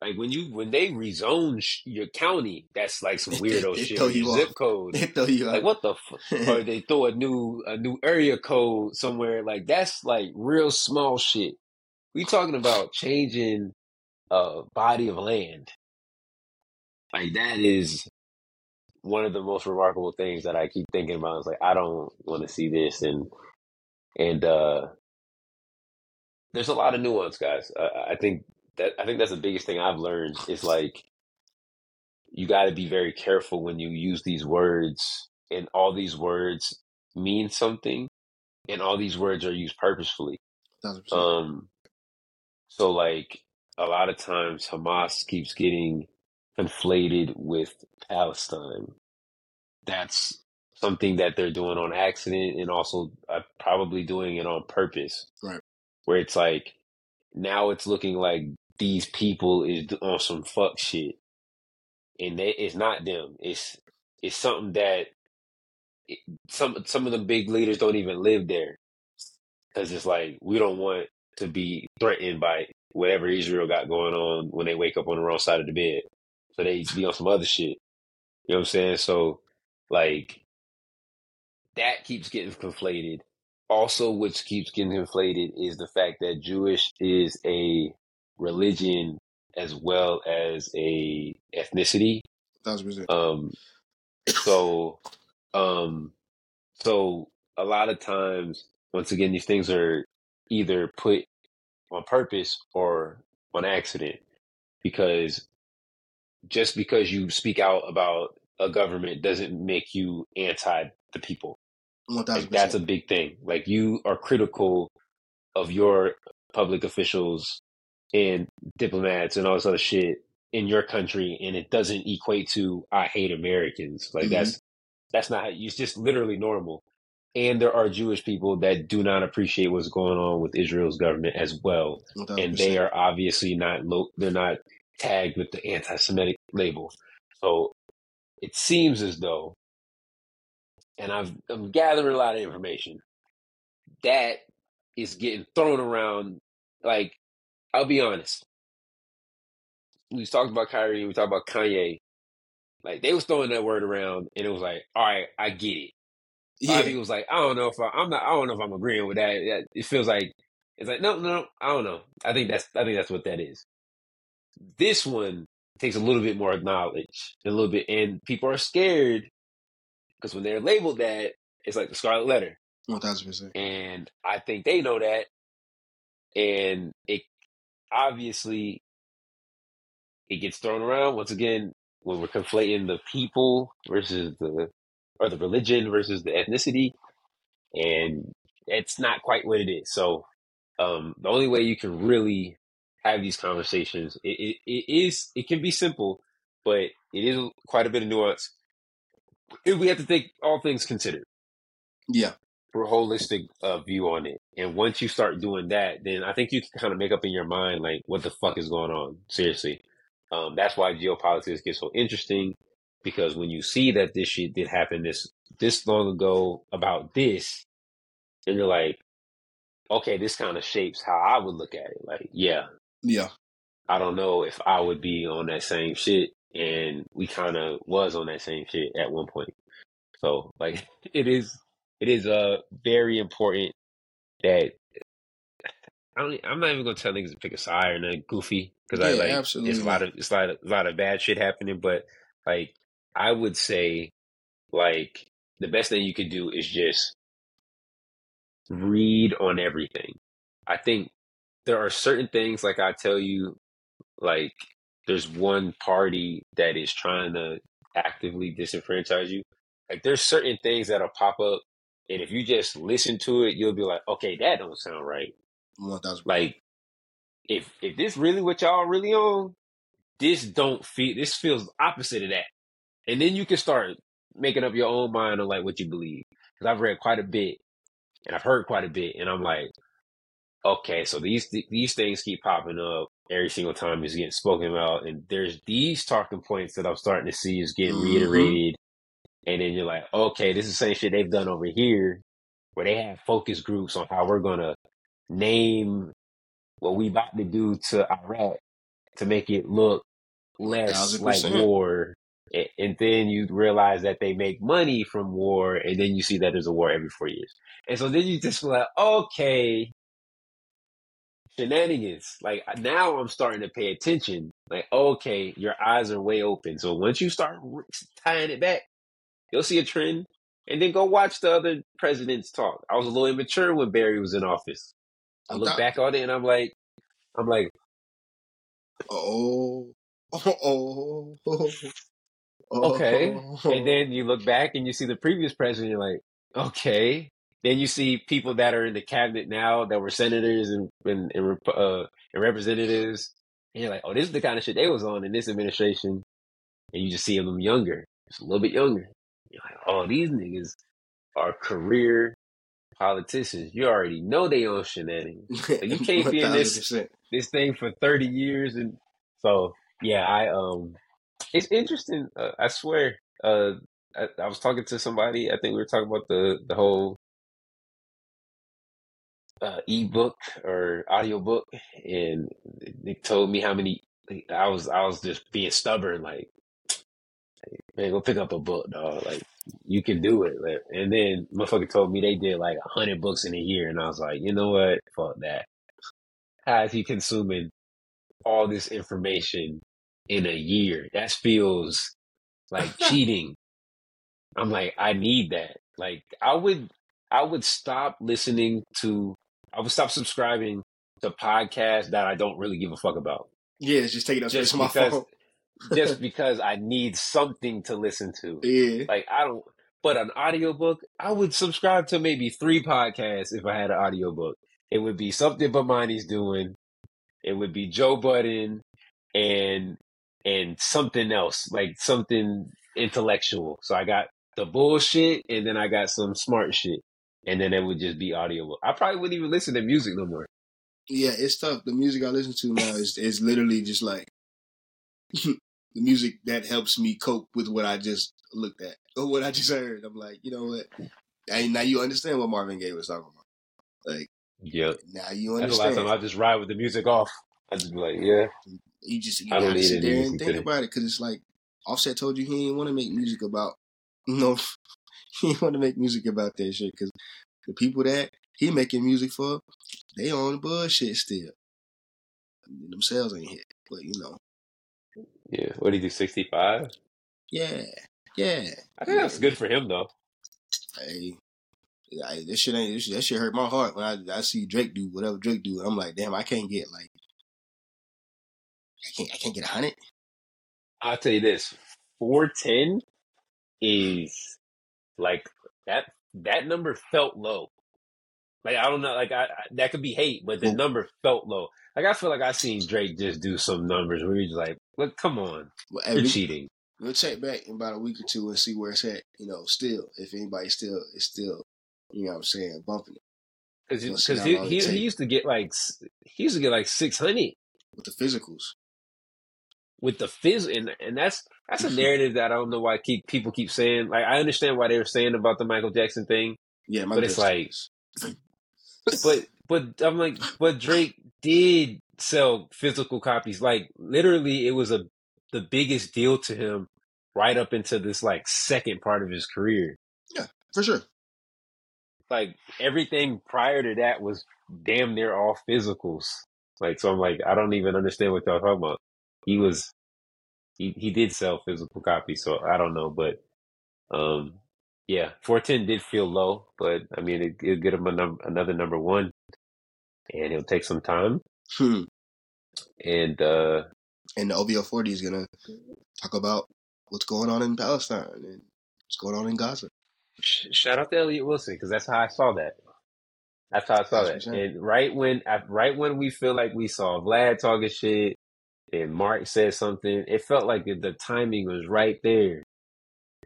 Like when you when they rezone sh- your county, that's like some weirdo They shit. your you zip off. code, they throw you like out. what the f- or they throw a new a new area code somewhere. Like that's like real small shit. We talking about changing a body of land. Like that is one of the most remarkable things that I keep thinking about. Is like I don't want to see this, and and uh there's a lot of nuance, guys. I, I think that I think that's the biggest thing I've learned is like you got to be very careful when you use these words, and all these words mean something, and all these words are used purposefully. Thousand percent. Um, so like a lot of times Hamas keeps getting conflated with Palestine. That's something that they're doing on accident and also uh, probably doing it on purpose. Right. Where it's like now it's looking like these people is on some fuck shit, and they, it's not them. It's it's something that it, some some of the big leaders don't even live there because it's like we don't want to be threatened by whatever Israel got going on when they wake up on the wrong side of the bed. So they be on some other shit. You know what I'm saying? So like that keeps getting conflated. Also, which keeps getting conflated is the fact that Jewish is a religion as well as a ethnicity. Um, so, um, so a lot of times, once again, these things are either put on purpose or on accident because just because you speak out about a government doesn't make you anti the people. One Like thousand that's a big thing. Like you are critical of your public officials and diplomats and all this other shit in your country, and it doesn't equate to I hate Americans. Like Mhm. that's that's not how. It's just literally normal. And there are Jewish people that do not appreciate what's going on with Israel's government as well, One thousand and they are obviously not lo- they're not tagged with the anti-Semitic label. So it seems as though, and I've, I'm gathering a lot of information that is getting thrown around. Like, I'll be honest. We talked about Kyrie, we talked about Kanye. Like, they was throwing that word around, and it was like, all right, I get it. Yeah. of was like, I don't know if I, I'm not, I don't know if I'm agreeing with that. That- It feels like it's like, no, no, I don't know. I think that's, I think that's what that is. This one takes a little bit more knowledge, a little bit, and people are scared because when they're labeled that, it's like the scarlet letter. One thousand percent. and I think they know that. And it obviously it gets thrown around once again when we're conflating the people versus the or the religion versus the ethnicity, and it's not quite what it is. So um, the only way you can really have these conversations it, it, it is it can be simple, but it is quite a bit of nuance. We have to take all things considered Yeah. for a holistic uh, view on it. And once you start doing that, then I think you can kind of make up in your mind like what the fuck is going on. Seriously, um, that's why geopolitics gets so interesting because when you see that this shit did happen this this long ago about this, and you're like, okay, this kind of shapes how I would look at it. Like, yeah, Yeah. I don't know if I would be on that same shit, and we kind of was on that same shit at one point. So, like, it is it is uh very important that I don't, I'm not even gonna tell niggas to pick a side or nothing goofy because I like absolutely it's a lot of it's a lot of, a lot of bad shit happening, but like I would say like the best thing you could do is just read on everything. I think there are certain things like I tell you like there's one party that is trying to actively disenfranchise you. Like there's certain things that'll pop up and if you just listen to it, you'll be like, okay, that don't sound right. Thousand. Like if if this really what y'all really on, this don't feel this feels opposite of that. And then you can start making up your own mind on like what you believe. Because I've read quite a bit and I've heard quite a bit, and I'm like, okay, so these these things keep popping up every single time is getting spoken about, and there's these talking points that I'm starting to see is getting Mhm. reiterated, and then you're like, okay, this is the same shit they've done over here, where they have focus groups on how we're gonna name what we about to do to Iraq to make it look less Thousand like war. And then you realize that they make money from war, and then you see that there's a war every four years. And so then you just feel like, okay, shenanigans. Like now I'm starting to pay attention. Like, okay, your eyes are way open. So once you start tying it back, you'll see a trend. And then go watch the other presidents talk. I was a little immature when Barry was in office. I look back on it and I'm like, I'm like, Oh, oh, oh, oh, oh. okay. And then you look back and you see the previous president, you're like, okay. Then you see people that are in the cabinet now that were senators and and, and, uh, and representatives, and you're like, oh, this is the kind of shit they was on in this administration. And you just see them younger, just a little bit younger. You're like, oh, these niggas are career politicians. You already know they on shenanigans. So you can't be in this this thing for 30 years and so yeah i um it's interesting uh, i swear uh I, I was talking to somebody i think we were talking about the the whole uh ebook or audiobook and they told me how many i was i was just being stubborn like man go pick up a book dog like you can do it like, and then motherfucker told me they did like a hundred books in a year and i was like you know what fuck that how is he consuming all this information in a year. That feels like cheating. I'm like, I need that. Like, I would, I would stop listening to, I would stop subscribing to podcasts that I don't really give a fuck about, Yeah, it's just taking up space my because, phone. just because I need something to listen to. Yeah. Like, I don't. But an audiobook, I would subscribe to maybe three podcasts if I had an audiobook. It would be something Bomani's doing. It would be Joe Budden and and something else, like something intellectual. So I got the bullshit and then I got some smart shit. And then it would just be audiobook. I probably wouldn't even listen to music no more. Yeah, it's tough. The music I listen to now is is literally just like the music that helps me cope with what I just looked at or what I just heard. I'm like, you know what? And now you understand what Marvin Gaye was talking about. Like Yep. now you That's the last time I just ride with the music off. I just be like, yeah. you just you I don't gotta need sit there and think today. about it because it's like Offset told you he didn't want to make music about you know he want to make music about that shit because the people that he making music for they on bullshit still. Themselves ain't hit, but you know, Yeah. What do you do, 65? yeah, yeah. I think that's good for him though. Hey, I, this shit ain't this shit, that shit hurt my heart when I I see Drake do whatever Drake do. I'm like, damn, I can't get like I can't I can't get a hundred. I'll tell you this. 410 is like that that number felt low. Like I don't know, like I, I that could be hate, but the number felt low. Like I feel like I seen Drake just do some numbers where he's like, "Look, come on, Well, you're we, cheating." we'll check back in about a week or two and see where it's at. You know, still if anybody still is still, you know, what I'm saying bumping it Because We'll he, he, he used to get like he used to get like six hundred with the physicals. With the fizz, and and that's that's a narrative that I don't know why keep people keep saying. Like I understand why they were saying about the Michael Jackson thing, Yeah, But it's like, but but I'm like, but Drake did sell physical copies. Like literally, it was a the biggest deal to him right up into this like second part of his career. Yeah, for sure. Like everything prior to that was damn near all physicals. Like so, I'm like, I don't even understand what y'all talking about. He was he he did sell physical copies, so I don't know, but um. Yeah, 410 did feel low, but I mean, it, it'll get him a num- another number one, and it'll take some time. Hmm. And uh, And the OVO 40 is gonna talk about what's going on in Palestine and what's going on in Gaza. shout out to Elliott Wilson because that's how I saw that. That's how I saw That's that. And right when, right when we feel like we saw Vlad talking shit, and Mark said something, it felt like the, timing was right there.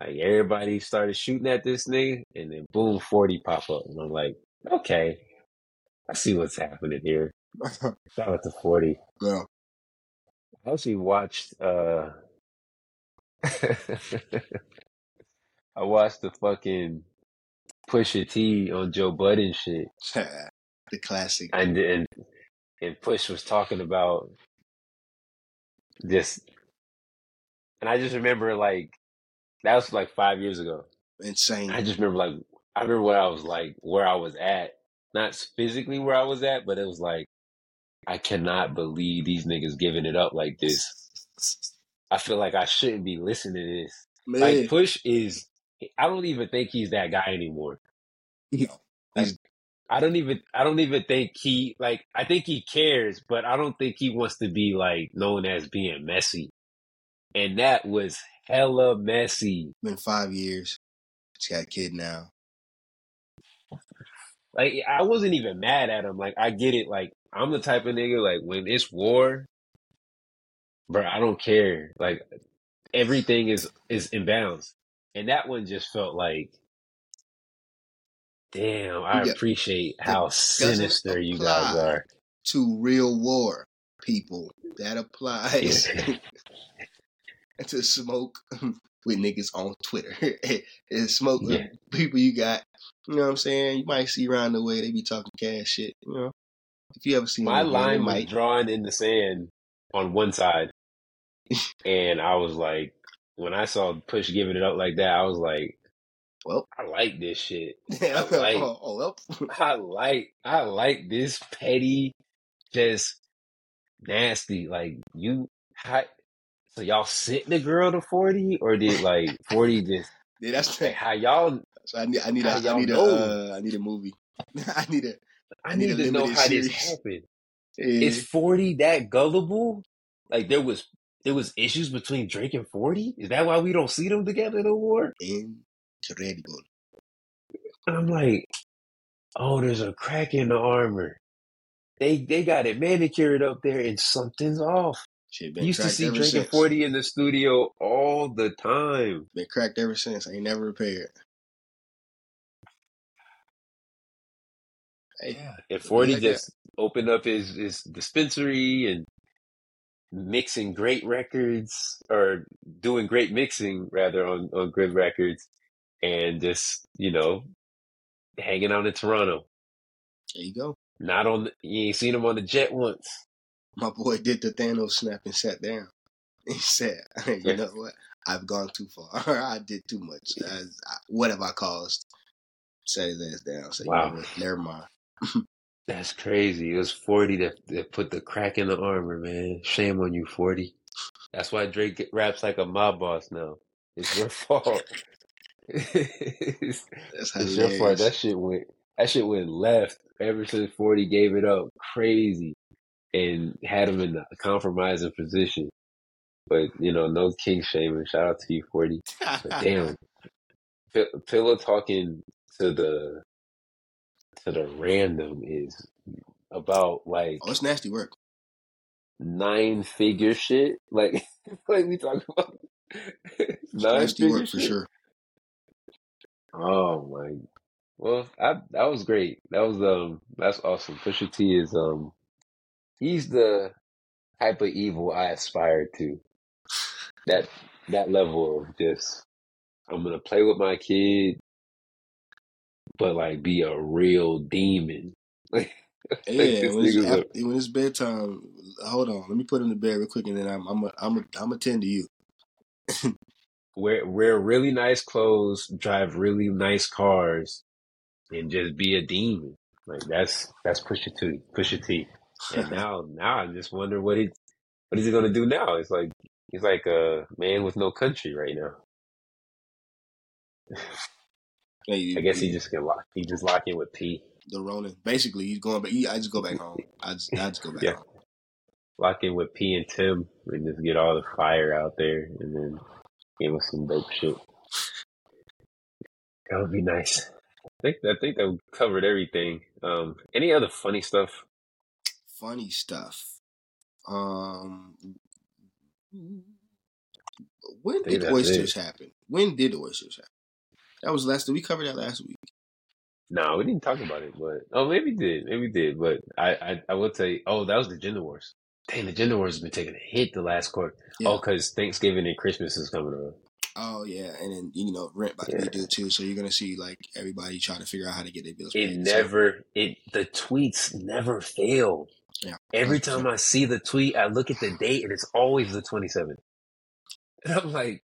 Like everybody started shooting at this nigga, and then boom, forty pop up, and I'm like, okay, I see what's happening here. Shout out to forty. yeah. I actually watched. uh I watched the fucking Pusha T on Joe Budden shit, the classic. and and and Push was talking about this, and I just remember like that was like five years ago. Insane. I just remember like I remember where I was like where I was at, not physically where I was at, but it was like I cannot believe these niggas giving it up like this. I feel like I shouldn't be listening to this. Man. Like Push is, I don't even think he's that guy anymore. No. He's- I don't even, I don't even think he like. I think he cares, but I don't think he wants to be like known as being messy. And that was hella messy. been five years. He's got a kid now. Like I wasn't even mad at him. Like I get it. Like I'm the type of nigga. Like when it's war, bro, I don't care. Like everything is is in bounds, and that one just felt like, damn. I Yeah. appreciate how doesn't sinister you guys are. To real war people. That applies to smoke with niggas on Twitter. and smoke with Yeah. people you got. You know what I'm saying? You might see around the way they be talking cash shit. You know, if you ever see My line it was might. drawn in the sand on one side, and I was like, when I saw Push giving it up like that, I was like, Well, I like this shit. oh, like- oh, well, I like I like this petty, just nasty. Like you, how, so y'all sent the girl to forty, or did like forty just yeah, that's like how y'all? So I need, I need, a, I need a, uh, I need a movie. I need a. I need need a to know how this happened. eh, Is forty that gullible? Like there was there was issues between Drake and forty. Is that why we don't see them together no more? Incredible. And I'm like, oh, there's a crack in the armor. They they got it manicured up there, and something's off. Shit been used to see and since. 40 in the studio all the time. Been cracked ever since. Ain't never repaired. Hey, And 40 like that. just opened up his, his dispensary and mixing great records or doing great mixing rather on, on good records and just, you know, hanging out in Toronto. there you go. Not on, the, you ain't seen him on the jet once. My boy did the Thanos snap and sat down. He said, "You know what? I've gone too far. I did too much. I, I, what have I caused?" Sat his ass down. Said, Wow. you know? Never mind. That's crazy. It was 40 that, that put the crack in the armor, man. Shame on you, 40. That's why Drake raps like a mob boss now. It's your fault. That's your fault. That shit went that shit went left ever since 40 gave it up. Crazy. And had him in a compromising position. But, you know, no king shaming. Shout out to you, 40. But damn. P- Pillow talking to the to the random is about like oh, it's nasty work. nine figure shit. Like like we talk about nine nasty work for sure. Oh my well, I that was great. That was um that's awesome. Pusha T is um he's the type of evil I aspire to. That that level of just I'm gonna play with my kid, but like be a real demon. Like, Yeah, when it's, a- when it's bedtime, hold on. Let me put him to bed real quick, and then I'm I'm a, I'm a, I'm attend to you. wear wear really nice clothes, drive really nice cars, and just be a demon. Like that's that's push Pusha T. Pusha T. And now now I just wonder what he what is he gonna do now? It's like he's like a man with no country right now. Hey, I guess he just can lock he just lock in with P. the Ronin. Basically, he's going. But he, I just go back home. I just I just go back Yeah. home. Lock in with P and Tim and just get all the fire out there and then give us some dope shit. That would be nice. I think I think that covered everything. Um any other funny stuff? Funny stuff. Um, when did oysters it. happen? When did oysters happen? That was last. Did we covered that last week. No, we didn't talk about it, but oh, maybe we did, maybe we did. But I, I, I will tell you. Oh, that was the gender wars. Dang, the gender wars has been taking a hit the last quarter. Yeah. Oh, because Thanksgiving and Christmas is coming around. Oh yeah, and then you know rent about to be due too, so you're gonna see like everybody trying to figure out how to get their bills It paid. So, never, it the tweets never fail. yeah, Every 100%. time I see the tweet, I look at the date and it's always the 27th. And I'm like,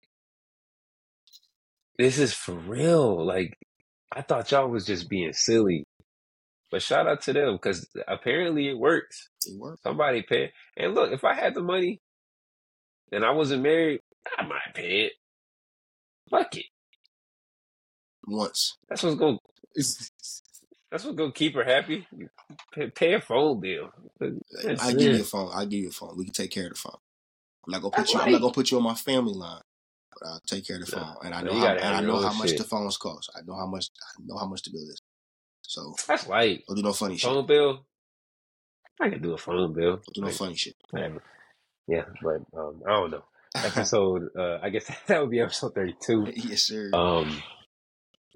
this is for real. Like, I thought y'all was just being silly. But shout out to them because apparently it works. it worked Somebody pay. And look, if I had the money and I wasn't married, I might pay it. Fuck it. once. That's what's going. That's what's gonna keep her happy. Pay, pay a phone bill. That's I give you a phone. I give you a phone. We can take care of the phone. I'm not gonna That's put you. I'm not gonna put you on my family line, but I'll take care of the No. phone. And I know how. And I know how much the phones cost. I know how much. I know how much the bill is. So That's light. don't do no funny shit. Phone bill. I can do a phone bill. Don't do no Like, funny shit. whatever. Yeah, but um, I don't know. Episode. uh, I guess that would be episode thirty-two. yes, sir. Um,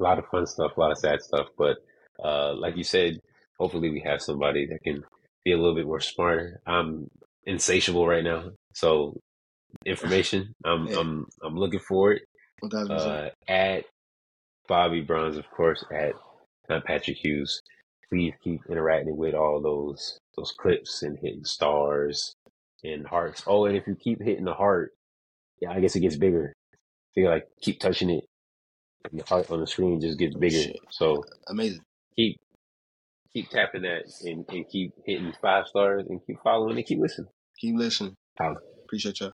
a lot of fun stuff, a lot of sad stuff, but uh, like you said, hopefully we have somebody that can be a little bit more smarter. I'm insatiable right now, so information. I'm Yeah. I'm I'm looking for it. Uh, at Bobby Bronz, of course, at not Patrick Hughes. Please keep interacting with all those those clips and hitting stars and hearts. Oh, and if you keep hitting the heart, yeah, I guess it gets bigger. You like keep touching it. The heart on the screen just gets bigger. Shit. So Amazing. keep keep tapping that and, and keep hitting five stars and keep following and keep listening. Keep listening. Appreciate y'all.